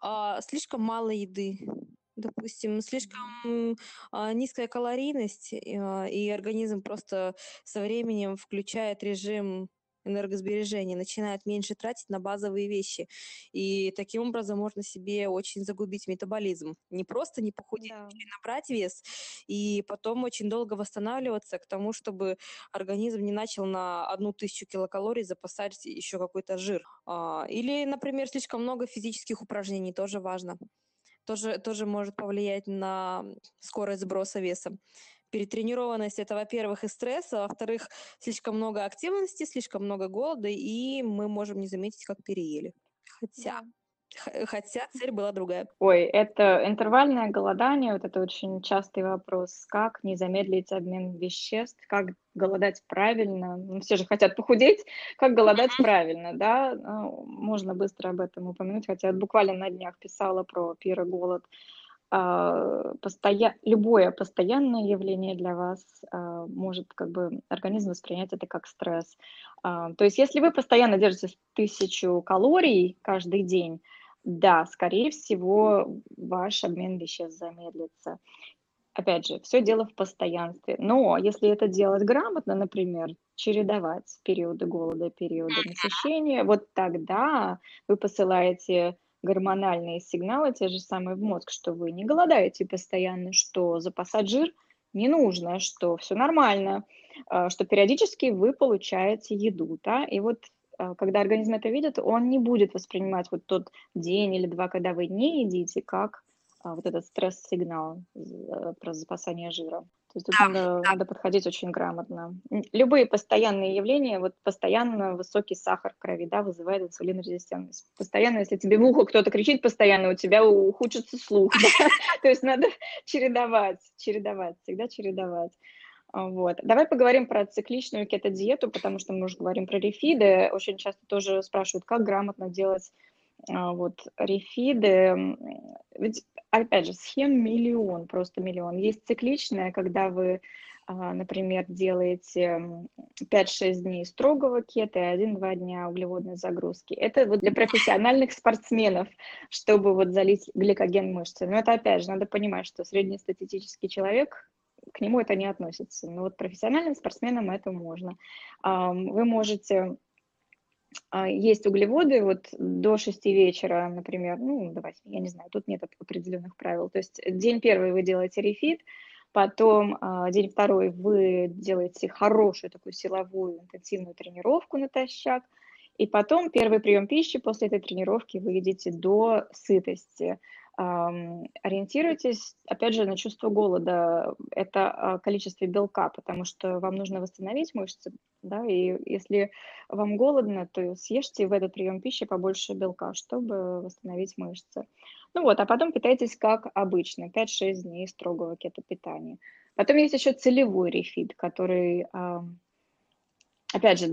а, слишком мало еды. Допустим, слишком а, низкая калорийность, а, и организм просто со временем включает режим энергосбережения, начинает меньше тратить на базовые вещи. И таким образом можно себе очень загубить метаболизм. Не просто не похудеть, да. набрать вес, и потом очень долго восстанавливаться к тому, чтобы организм не начал на одну тысячу килокалорий запасать еще какой-то жир. А, или, например, слишком много физических упражнений, тоже важно тоже, тоже может повлиять на скорость сброса веса. Перетренированность – это, во-первых, и стресс, а во-вторых, слишком много активности, слишком много голода, и мы можем не заметить, как переели. Хотя, хотя цель была другая. Ой, это интервальное голодание, вот это очень частый вопрос. Как не замедлить обмен веществ, как голодать правильно? Ну, все же хотят похудеть, как голодать mm-hmm. правильно, да? Ну, можно быстро об этом упомянуть, хотя я буквально на днях писала про пироголод. голод постоя... любое постоянное явление для вас а, может как бы организм воспринять это как стресс. А, то есть если вы постоянно держите тысячу калорий каждый день, да, скорее всего, ваш обмен веществ замедлится. Опять же, все дело в постоянстве. Но если это делать грамотно, например, чередовать периоды голода, периоды насыщения, вот тогда вы посылаете гормональные сигналы те же самые в мозг, что вы не голодаете постоянно, что запасать жир не нужно, что все нормально, а, что периодически вы получаете еду, да, и вот а, когда организм это видит, он не будет воспринимать вот тот день или два, когда вы не едите, как а, вот этот стресс-сигнал э, про запасание жира. То есть тут да, надо, да. надо подходить очень грамотно. Любые постоянные явления, вот постоянно высокий сахар в крови, да, вызывает инсулинорезистентность. Постоянно, если тебе в ухо кто-то кричит постоянно, у тебя ухудшится слух. То есть надо чередовать, чередовать, всегда чередовать. А, вот. Давай поговорим про цикличную кето-диету, потому что мы уже говорим про рефиды. Очень часто тоже спрашивают, как грамотно делать вот рефиды. Ведь, опять же, схем миллион, просто миллион. Есть цикличная, когда вы, а, например, делаете 5-6 дней строгого кета и 1-2 дня углеводной загрузки. Это вот для профессиональных спортсменов, чтобы вот залить гликоген мышцы. Но это, опять же, надо понимать, что среднестатистический человек к нему это не относится. Но вот профессиональным спортсменам это можно. Вы можете а, есть углеводы вот до 6 вечера, например, ну, давайте, я не знаю, тут нет определенных правил. То есть день первый вы делаете рефит, потом а, день второй вы делаете хорошую такую силовую интенсивную тренировку натощак, и потом первый прием пищи после этой тренировки вы едите до сытости. Ориентируйтесь, опять же, на чувство голода. Это а, количество белка, потому что вам нужно восстановить мышцы, да, и если вам голодно, то съешьте в этот прием пищи побольше белка, чтобы восстановить мышцы. Ну вот, а потом питайтесь как обычно, 5-6 дней строгого кето-питания. Потом есть еще целевой рефит, который, опять же,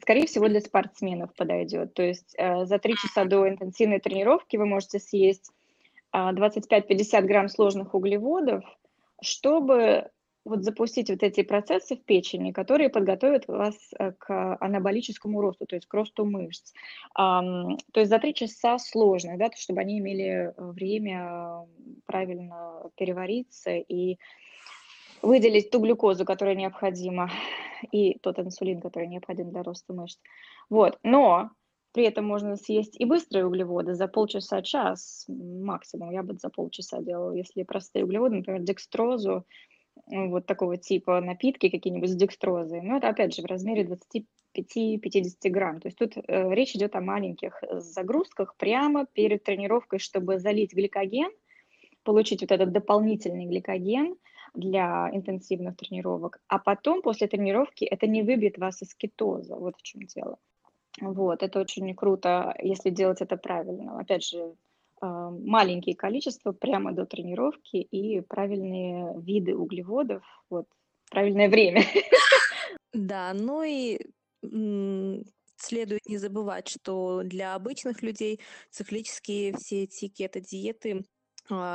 скорее всего, для спортсменов подойдет. То есть э, за три часа до интенсивной тренировки вы можете съесть 25-50 а, грамм сложных углеводов, чтобы вот запустить вот эти процессы в печени, которые подготовят вас э, к анаболическому росту, то есть к росту мышц. То есть за три часа сложно, да, чтобы они имели время правильно перевариться и выделить ту глюкозу, которая необходима, и тот инсулин, который необходим для роста мышц. Вот, но при этом можно съесть и быстрые углеводы за полчаса-час максимум. Я бы за полчаса делала, если простые углеводы, например, декстрозу, вот такого типа напитки какие-нибудь с декстрозой. Но это, опять же, в размере 25-50 грамм. То есть тут э, речь идет о маленьких загрузках прямо перед тренировкой, чтобы залить гликоген, получить вот этот дополнительный гликоген для интенсивных тренировок. А потом, после тренировки, это не выбьет вас из кетоза. Вот в чем дело. Вот, это очень круто, если делать это правильно. Опять же, а, маленькие количества прямо до тренировки и правильные виды углеводов, вот, правильное время. Да, ну и следует не забывать, что для обычных людей циклические все эти кето-диеты,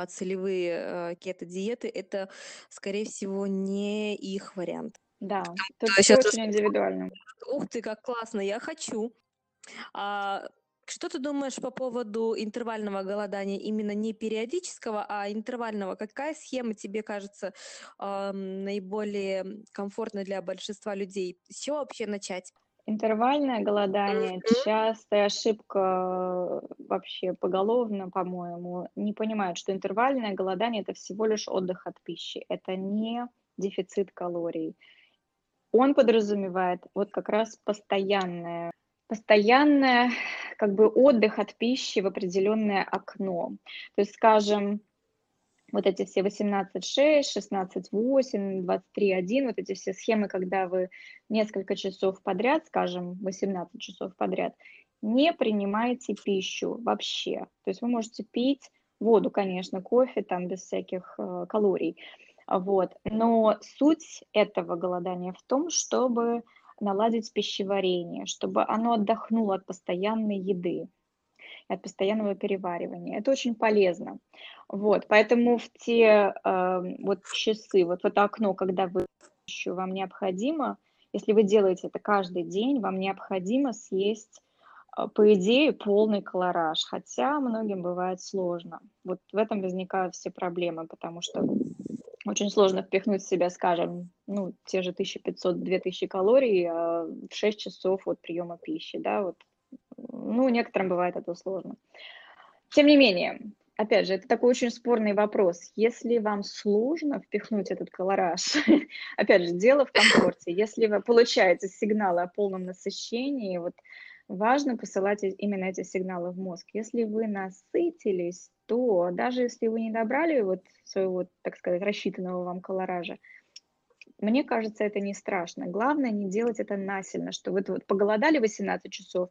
целевые а, кето-диеты, это, скорее всего, не их вариант. Да, тут все очень индивидуально. Ух ты, как классно, я хочу. А, что ты думаешь по поводу интервального голодания, именно не периодического, а интервального? Какая схема тебе кажется э, наиболее комфортной для большинства людей? С чего вообще начать? Интервальное голодание mm-hmm. частая ошибка вообще поголовно, по-моему, не понимают, что интервальное голодание это всего лишь отдых от пищи, это не дефицит калорий. Он подразумевает вот как раз постоянное постоянное как бы отдых от пищи в определенное окно. То есть, скажем, вот эти все 18.6, 16.8, 23.1, вот эти все схемы, когда вы несколько часов подряд, скажем, 18 часов подряд, не принимаете пищу вообще. То есть вы можете пить воду, конечно, кофе там без всяких э, калорий. Вот. Но суть этого голодания в том, чтобы наладить пищеварение, чтобы оно отдохнуло от постоянной еды, от постоянного переваривания. Это очень полезно. Вот, поэтому в те э, вот часы, вот в это окно, когда вы еще вам необходимо, если вы делаете это каждый день, вам необходимо съесть, э, по идее, полный колораж, хотя многим бывает сложно. Вот в этом возникают все проблемы, потому что очень сложно впихнуть в себя, скажем, ну, те же 1500-2000 калорий а в 6 часов от приема пищи, да, вот. Ну, некоторым бывает это сложно. Тем не менее, опять же, это такой очень спорный вопрос. Если вам сложно впихнуть этот колораж, опять же, дело в комфорте. Если вы получаете сигналы о полном насыщении, вот важно посылать именно эти сигналы в мозг. Если вы насытились, то даже если вы не добрали вот своего, так сказать, рассчитанного вам колоража, мне кажется, это не страшно. Главное не делать это насильно, что вы вот поголодали 18 часов,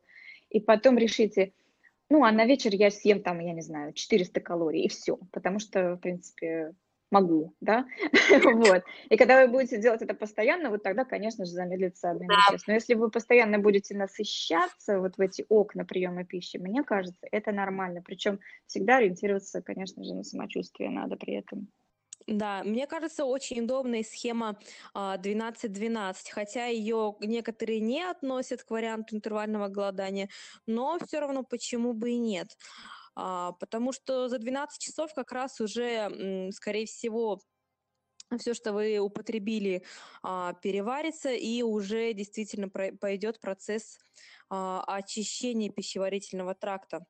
и потом решите, ну, а на вечер я съем там, я не знаю, 400 калорий, и все. Потому что, в принципе, могу, да, вот. И когда вы будете делать это постоянно, вот тогда, конечно же, замедлится обмен веществ. Но если вы постоянно будете насыщаться вот в эти окна приема пищи, мне кажется, это нормально. Причем всегда ориентироваться, конечно же, на самочувствие надо при этом. Да, мне кажется, очень удобная схема 12-12, а, хотя ее некоторые не относят к варианту интервального голодания, но все равно почему бы и нет. А, потому что за 12 часов как раз уже, скорее всего, все, что вы употребили, а, переварится, и уже действительно пойдет процесс очищения пищеварительного тракта.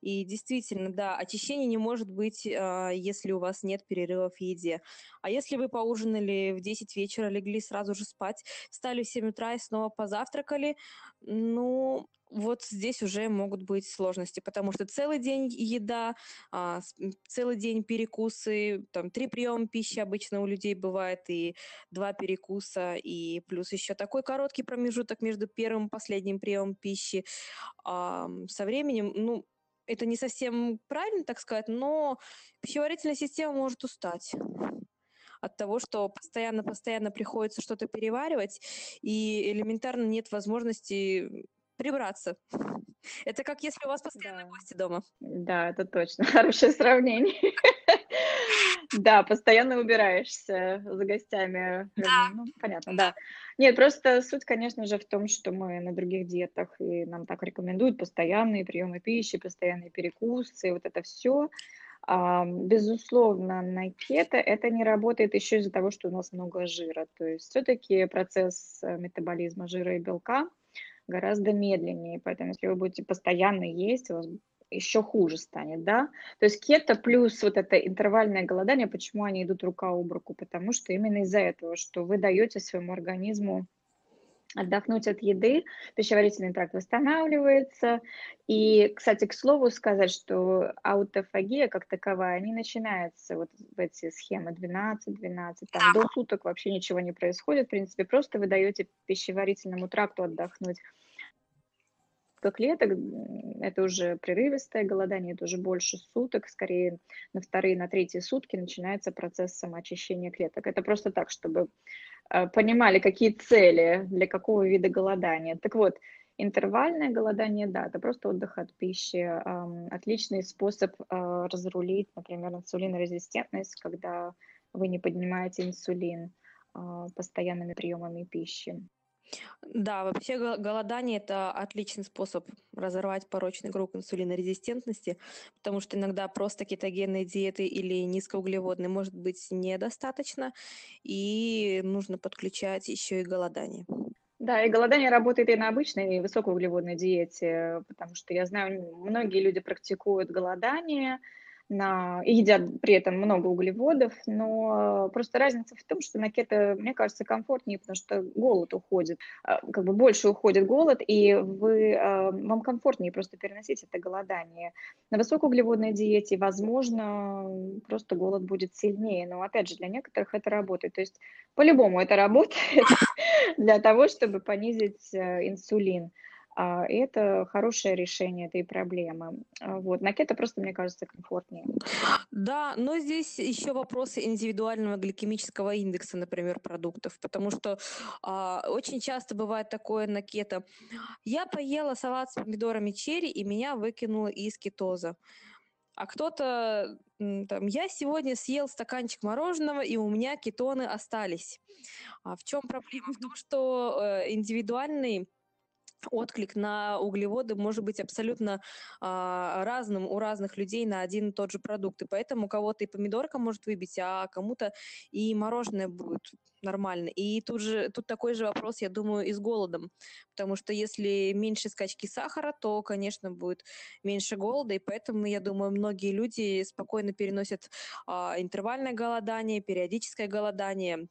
И действительно, да, очищение не может быть, э, если у вас нет перерывов в еде. А если вы поужинали в 10 вечера, легли сразу же спать, встали в 7 утра и снова позавтракали, ну, вот здесь уже могут быть сложности, потому что целый день еда, а, целый день перекусы, там три приема пищи обычно у людей бывает, и два перекуса, и плюс еще такой короткий промежуток между первым и последним приемом пищи. А, со временем, ну, это не совсем правильно, так сказать, но пищеварительная система может устать. от того, что постоянно-постоянно приходится что-то переваривать, и элементарно нет возможности прибраться. Это как если у вас постоянно Да. гости дома. Да, это точно хорошее сравнение. Да, постоянно убираешься за гостями. Да. Ну, понятно, да. Нет, просто суть, конечно же, в том, что мы на других диетах, и нам так рекомендуют постоянные приемы пищи, постоянные перекусы, вот это все. Безусловно, на кето это не работает еще из-за того, что у нас много жира. То есть все-таки процесс э, метаболизма жира и белка гораздо медленнее. Поэтому если вы будете постоянно есть, у вас еще хуже станет, да. То есть кето плюс вот это интервальное голодание, почему они идут рука об руку? Потому что именно из-за этого, что вы даете своему организму отдохнуть от еды, пищеварительный тракт восстанавливается. И, кстати, к слову сказать, что аутофагия как таковая не начинается вот в эти схемы 12-12, там до суток вообще ничего не происходит, в принципе, просто вы даете пищеварительному тракту отдохнуть клеток, это уже прерывистое голодание, это уже больше суток, скорее на вторые, на третьи сутки начинается процесс самоочищения клеток. Это просто так, чтобы э, понимали, какие цели для какого вида голодания. Так вот, интервальное голодание, да, это просто отдых от пищи. Отличный способ э, разрулить, например, инсулинорезистентность, когда вы не поднимаете инсулин э, постоянными приемами пищи. Да, вообще голодание– это отличный способ разорвать порочный круг инсулинорезистентности, потому что иногда просто кетогенной диеты или низкоуглеводной может быть недостаточно, и нужно подключать еще и голодание. Да, и голодание работает и на обычной и высокоуглеводной диете, потому что я знаю, многие люди практикуют голодание, на, и едят при этом много углеводов, но просто разница в том, что на кето, мне кажется, комфортнее, потому что голод уходит, а, как бы больше уходит голод, и вы, а, вам комфортнее просто переносить это голодание. На высокоуглеводной диете, возможно, просто голод будет сильнее, но опять же, для некоторых это работает. То есть по-любому это работает для того, чтобы понизить э, инсулин. А, и это хорошее решение этой проблемы. А, вот. На кето просто, мне кажется, комфортнее. Да, но здесь еще вопросы индивидуального гликемического индекса, например, продуктов, потому что а, очень часто бывает такое на кето. Я поела салат с помидорами черри, и меня выкинуло из кетоза. А кто-то там, я сегодня съел стаканчик мороженого, и у меня кетоны остались. А в чем проблема? В том, что э, индивидуальный отклик на углеводы может быть абсолютно а, разным у разных людей на один и тот же продукт. И поэтому у кого-то и помидорка может выбить, а кому-то и мороженое будет нормально. И тут же тут такой же вопрос, я думаю, и с голодом. Потому что если меньше скачки сахара, то, конечно, будет меньше голода. И поэтому, я думаю, многие люди спокойно переносят а, интервальное голодание, периодическое голодание,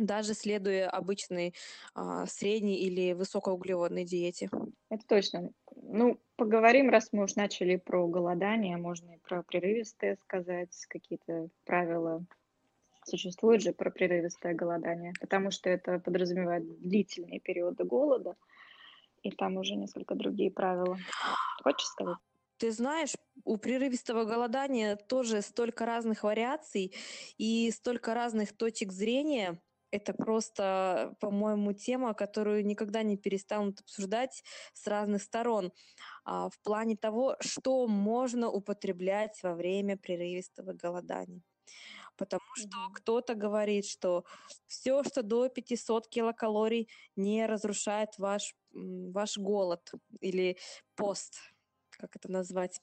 даже следуя обычной а, средней или высокоуглеводной диете. Это точно. Ну, поговорим, раз мы уж начали про голодание, можно и про прерывистое сказать, какие-то правила существуют же про прерывистое голодание, потому что это подразумевает длительные периоды голода, и там уже несколько другие правила. Хочешь сказать? Ты знаешь, у прерывистого голодания тоже столько разных вариаций и столько разных точек зрения, это просто, по-моему, тема, которую никогда не перестанут обсуждать с разных сторон. А, в плане того, что можно употреблять во время прерывистого голодания. Потому что кто-то говорит, что все, что до 500 килокалорий, не разрушает ваш, ваш голод или пост, как это назвать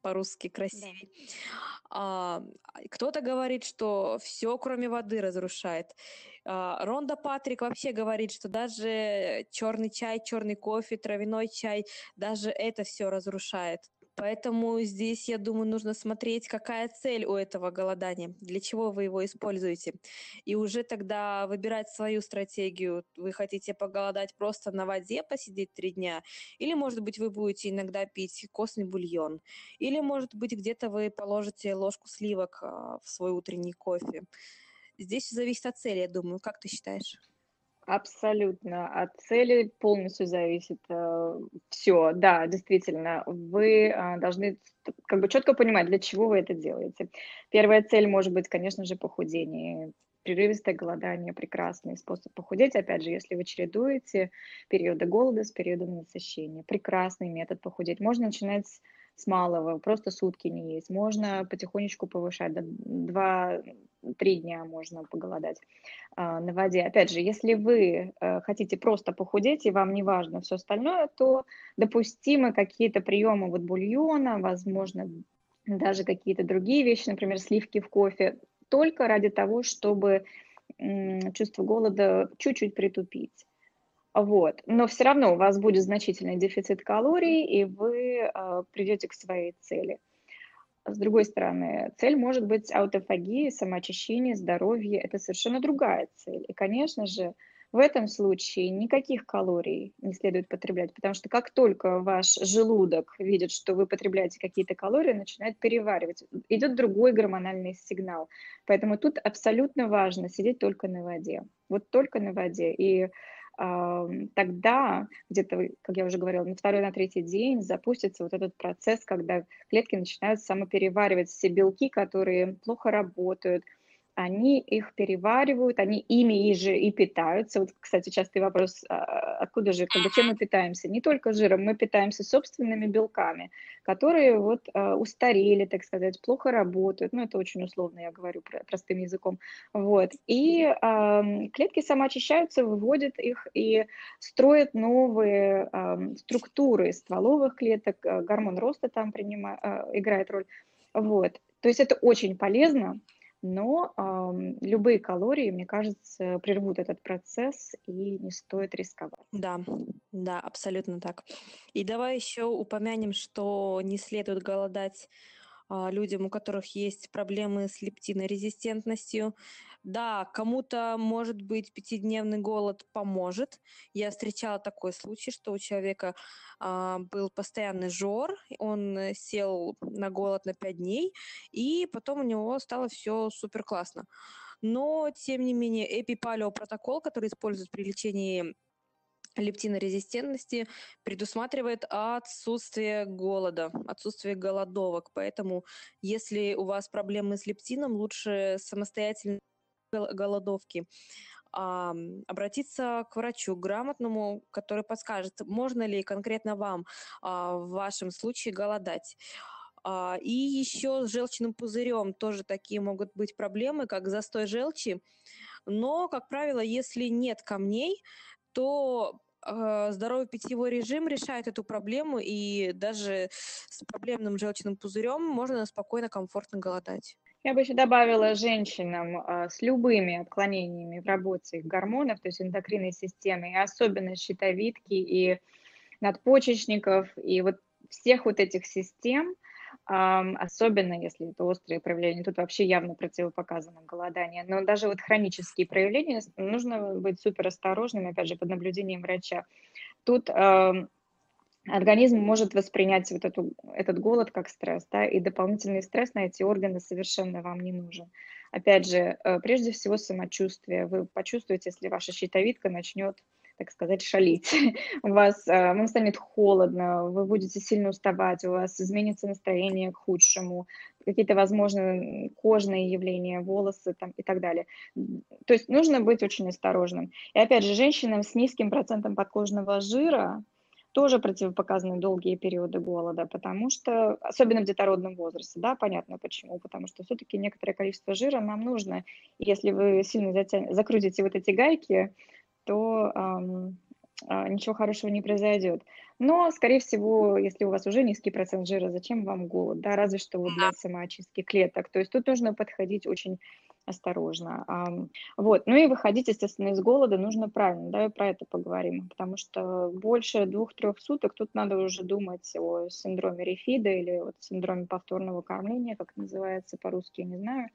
по-русски красивее. Да. А, кто-то говорит, что все, кроме воды, разрушает. А, Ронда Патрик вообще говорит, что даже черный чай, черный кофе, травяной чай, даже это все разрушает. Поэтому здесь, я думаю, нужно смотреть, какая цель у этого голодания, для чего вы его используете. И уже тогда выбирать свою стратегию. Вы хотите поголодать просто на воде, посидеть три дня, или, может быть, вы будете иногда пить костный бульон, или, может быть, где-то вы положите ложку сливок а, в свой утренний кофе. Здесь зависит от цели, я думаю. Как ты считаешь? Абсолютно. От цели полностью зависит э, все. Да, действительно, вы э, должны как бы четко понимать, для чего вы это делаете. Первая цель может быть, конечно же, похудение. Прерывистое голодание – прекрасный способ похудеть. Опять же, если вы чередуете периоды голода с периодом насыщения. Прекрасный метод похудеть. Можно начинать с с малого, просто сутки не есть. Можно потихонечку повышать, до 2-3 дня можно поголодать а, на воде. Опять же, если вы а, хотите просто похудеть и вам не важно все остальное, то допустимы какие-то приемы вот бульона, возможно, даже какие-то другие вещи, например, сливки в кофе, только ради того, чтобы чувство голода чуть-чуть притупить. Вот. Но все равно у вас будет значительный дефицит калорий, и вы э, придете к своей цели. С другой стороны, цель может быть аутофагия, самоочищение, здоровье. Это совершенно другая цель. И, конечно же, в этом случае никаких калорий не следует потреблять, потому что как только ваш желудок видит, что вы потребляете какие-то калории, начинает переваривать. Идет другой гормональный сигнал. Поэтому тут абсолютно важно сидеть только на воде. Вот только на воде. И тогда где-то, как я уже говорила, на второй, на третий день запустится вот этот процесс, когда клетки начинают самопереваривать все белки, которые плохо работают, они их переваривают, они ими и же и питаются. Вот, кстати, частый вопрос, а, откуда же, как бы, чем мы питаемся? Не только жиром, мы питаемся собственными белками, которые вот а, устарели, так сказать, плохо работают. Ну, это очень условно, я говорю простым языком. Вот. И э, клетки самоочищаются, выводят их и строят новые э, структуры стволовых клеток, гормон роста там принимает, э, играет роль. Вот. То есть это очень полезно, но э, любые калории, мне кажется, прервут этот процесс и не стоит рисковать. Да, да, абсолютно так. И давай еще упомянем, что не следует голодать а, людям, у которых есть проблемы с лептинорезистентностью. Да, кому-то, может быть, пятидневный голод поможет. Я встречала такой случай, что у человека а, был постоянный жор, он сел на голод на пять дней, и потом у него стало все супер классно. Но, тем не менее, эпипалеопротокол, который используют при лечении лептинорезистентности предусматривает отсутствие голода, отсутствие голодовок. Поэтому, если у вас проблемы с лептином, лучше самостоятельно голодовки обратиться к врачу грамотному, который подскажет, можно ли конкретно вам а, в вашем случае голодать. А, и еще с желчным пузырем тоже такие могут быть проблемы, как застой желчи. Но, как правило, если нет камней, то э, здоровый питьевой режим решает эту проблему, и даже с проблемным желчным пузырем можно спокойно, комфортно голодать. Я бы еще добавила женщинам э, с любыми отклонениями в работе их гормонов, то есть эндокринной системы, и особенно щитовидки и надпочечников, и вот всех вот этих систем – особенно если это острые проявления, тут вообще явно противопоказано голодание. Но даже вот хронические проявления нужно быть супер осторожным, опять же, под наблюдением врача. Тут организм может воспринять вот эту, этот голод как стресс, да, и дополнительный стресс на эти органы совершенно вам не нужен. Опять же, э, прежде всего самочувствие. Вы почувствуете, если ваша щитовидка начнет так сказать, шалить. У вас э, вам станет холодно, вы будете сильно уставать, у вас изменится настроение к худшему, какие-то, возможно, кожные явления, волосы там, и так далее. То есть нужно быть очень осторожным. И опять же, женщинам с низким процентом подкожного жира тоже противопоказаны долгие периоды голода, потому что, особенно в детородном возрасте, да, понятно почему, потому что все-таки некоторое количество жира нам нужно. И если вы сильно затя... закрутите вот эти гайки, то а, ничего хорошего не произойдет. Но, скорее всего, если у вас уже низкий процент жира, зачем вам голод? Да, разве что вот для самоочистки клеток. То есть тут нужно подходить очень осторожно. Вот. Ну и выходить, естественно, из голода нужно правильно, да, и про это поговорим, потому что больше двух-трех суток тут надо уже думать о синдроме рефида или вот синдроме повторного кормления, как называется по-русски, не знаю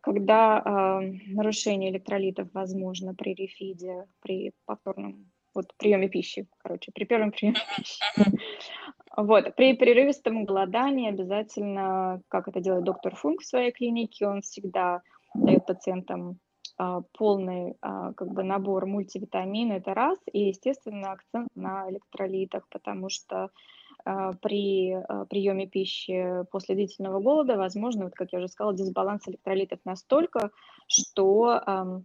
когда э, нарушение электролитов возможно при рефиде, при повторном вот, приеме пищи, короче, при первом приеме пищи. Вот, при прерывистом голодании обязательно, как это делает доктор Функ в своей клинике, он всегда дает пациентам а, полный а, как бы набор мультивитамин, это раз, и, естественно, акцент на электролитах, потому что а, при приеме пищи после длительного голода возможно, вот как я уже сказала, дисбаланс электролитов настолько, что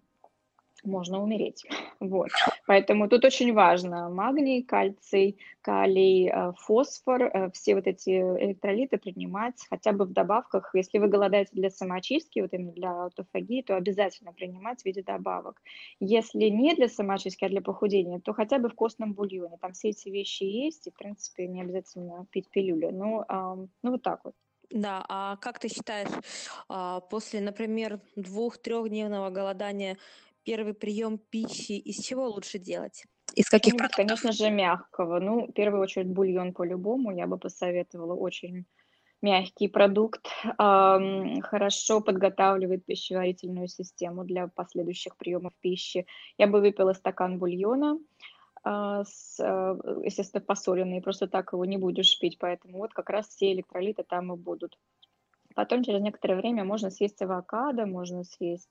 можно умереть. Вот. Поэтому тут очень важно магний, кальций, калий, э, фосфор, э, все вот эти электролиты принимать хотя бы в добавках. Если вы голодаете для самоочистки, вот именно для аутофагии, то обязательно принимать в виде добавок. Если не для самоочистки, а для похудения, то хотя бы в костном бульоне. Там все эти вещи есть, и, в принципе, не обязательно пить пилюли. Ну, ну вот так вот. Да, а как ты считаешь, а, после, например, двух-трехдневного голодания первый прием пищи из чего лучше делать? Из каких ну, Конечно же, мягкого. Ну, в первую очередь, бульон по-любому. Я бы посоветовала очень мягкий продукт. Эм, хорошо подготавливает пищеварительную систему для последующих приемов пищи. Я бы выпила стакан бульона, э, с, э, естественно, посоленный. Просто так его не будешь пить. Поэтому вот как раз все электролиты там и будут. Потом через некоторое время можно съесть авокадо, можно съесть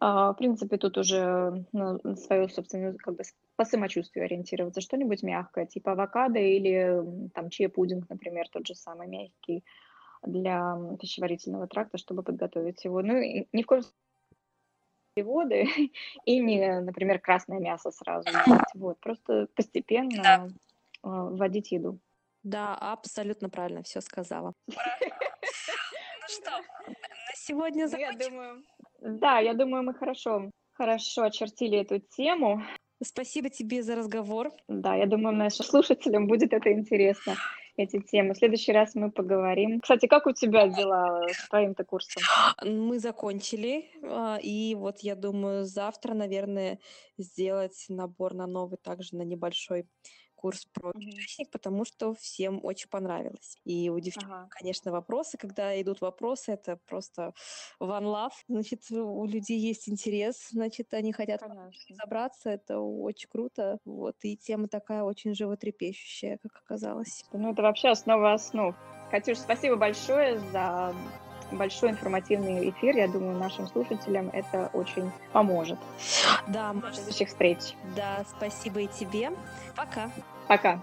в принципе, тут уже ну, свое собственное, как бы по самочувствию ориентироваться. Что-нибудь мягкое, типа авокадо или там чия-пудинг, например, тот же самый мягкий для пищеварительного тракта, чтобы подготовить его. Ну, и ни в коем случае воды и не, например, красное мясо сразу. Вот, просто постепенно да. вводить еду. Да, абсолютно правильно все сказала. Ну что, на сегодня закончим? Я думаю, да, я думаю, мы хорошо, хорошо очертили эту тему. Спасибо тебе за разговор. Да, я думаю, нашим слушателям будет это интересно, эти темы. В следующий раз мы поговорим. Кстати, как у тебя дела с твоим-то курсом? Мы закончили, а, и вот я думаю, завтра, наверное, сделать набор на новый, также на небольшой курс про кишечник, потому что всем очень понравилось. И у девчонок, Ага. конечно, вопросы, когда идут вопросы, это просто one love. Значит, у людей есть интерес, значит, они хотят Конечно. разобраться, это очень круто. Вот, и тема такая очень животрепещущая, как оказалось. Ну, это вообще основа основ. Катюш, спасибо большое за большой информативный эфир. Я думаю, нашим слушателям это очень поможет. Да, До следующих встреч. Да, спасибо и тебе. Пока. Pra cá.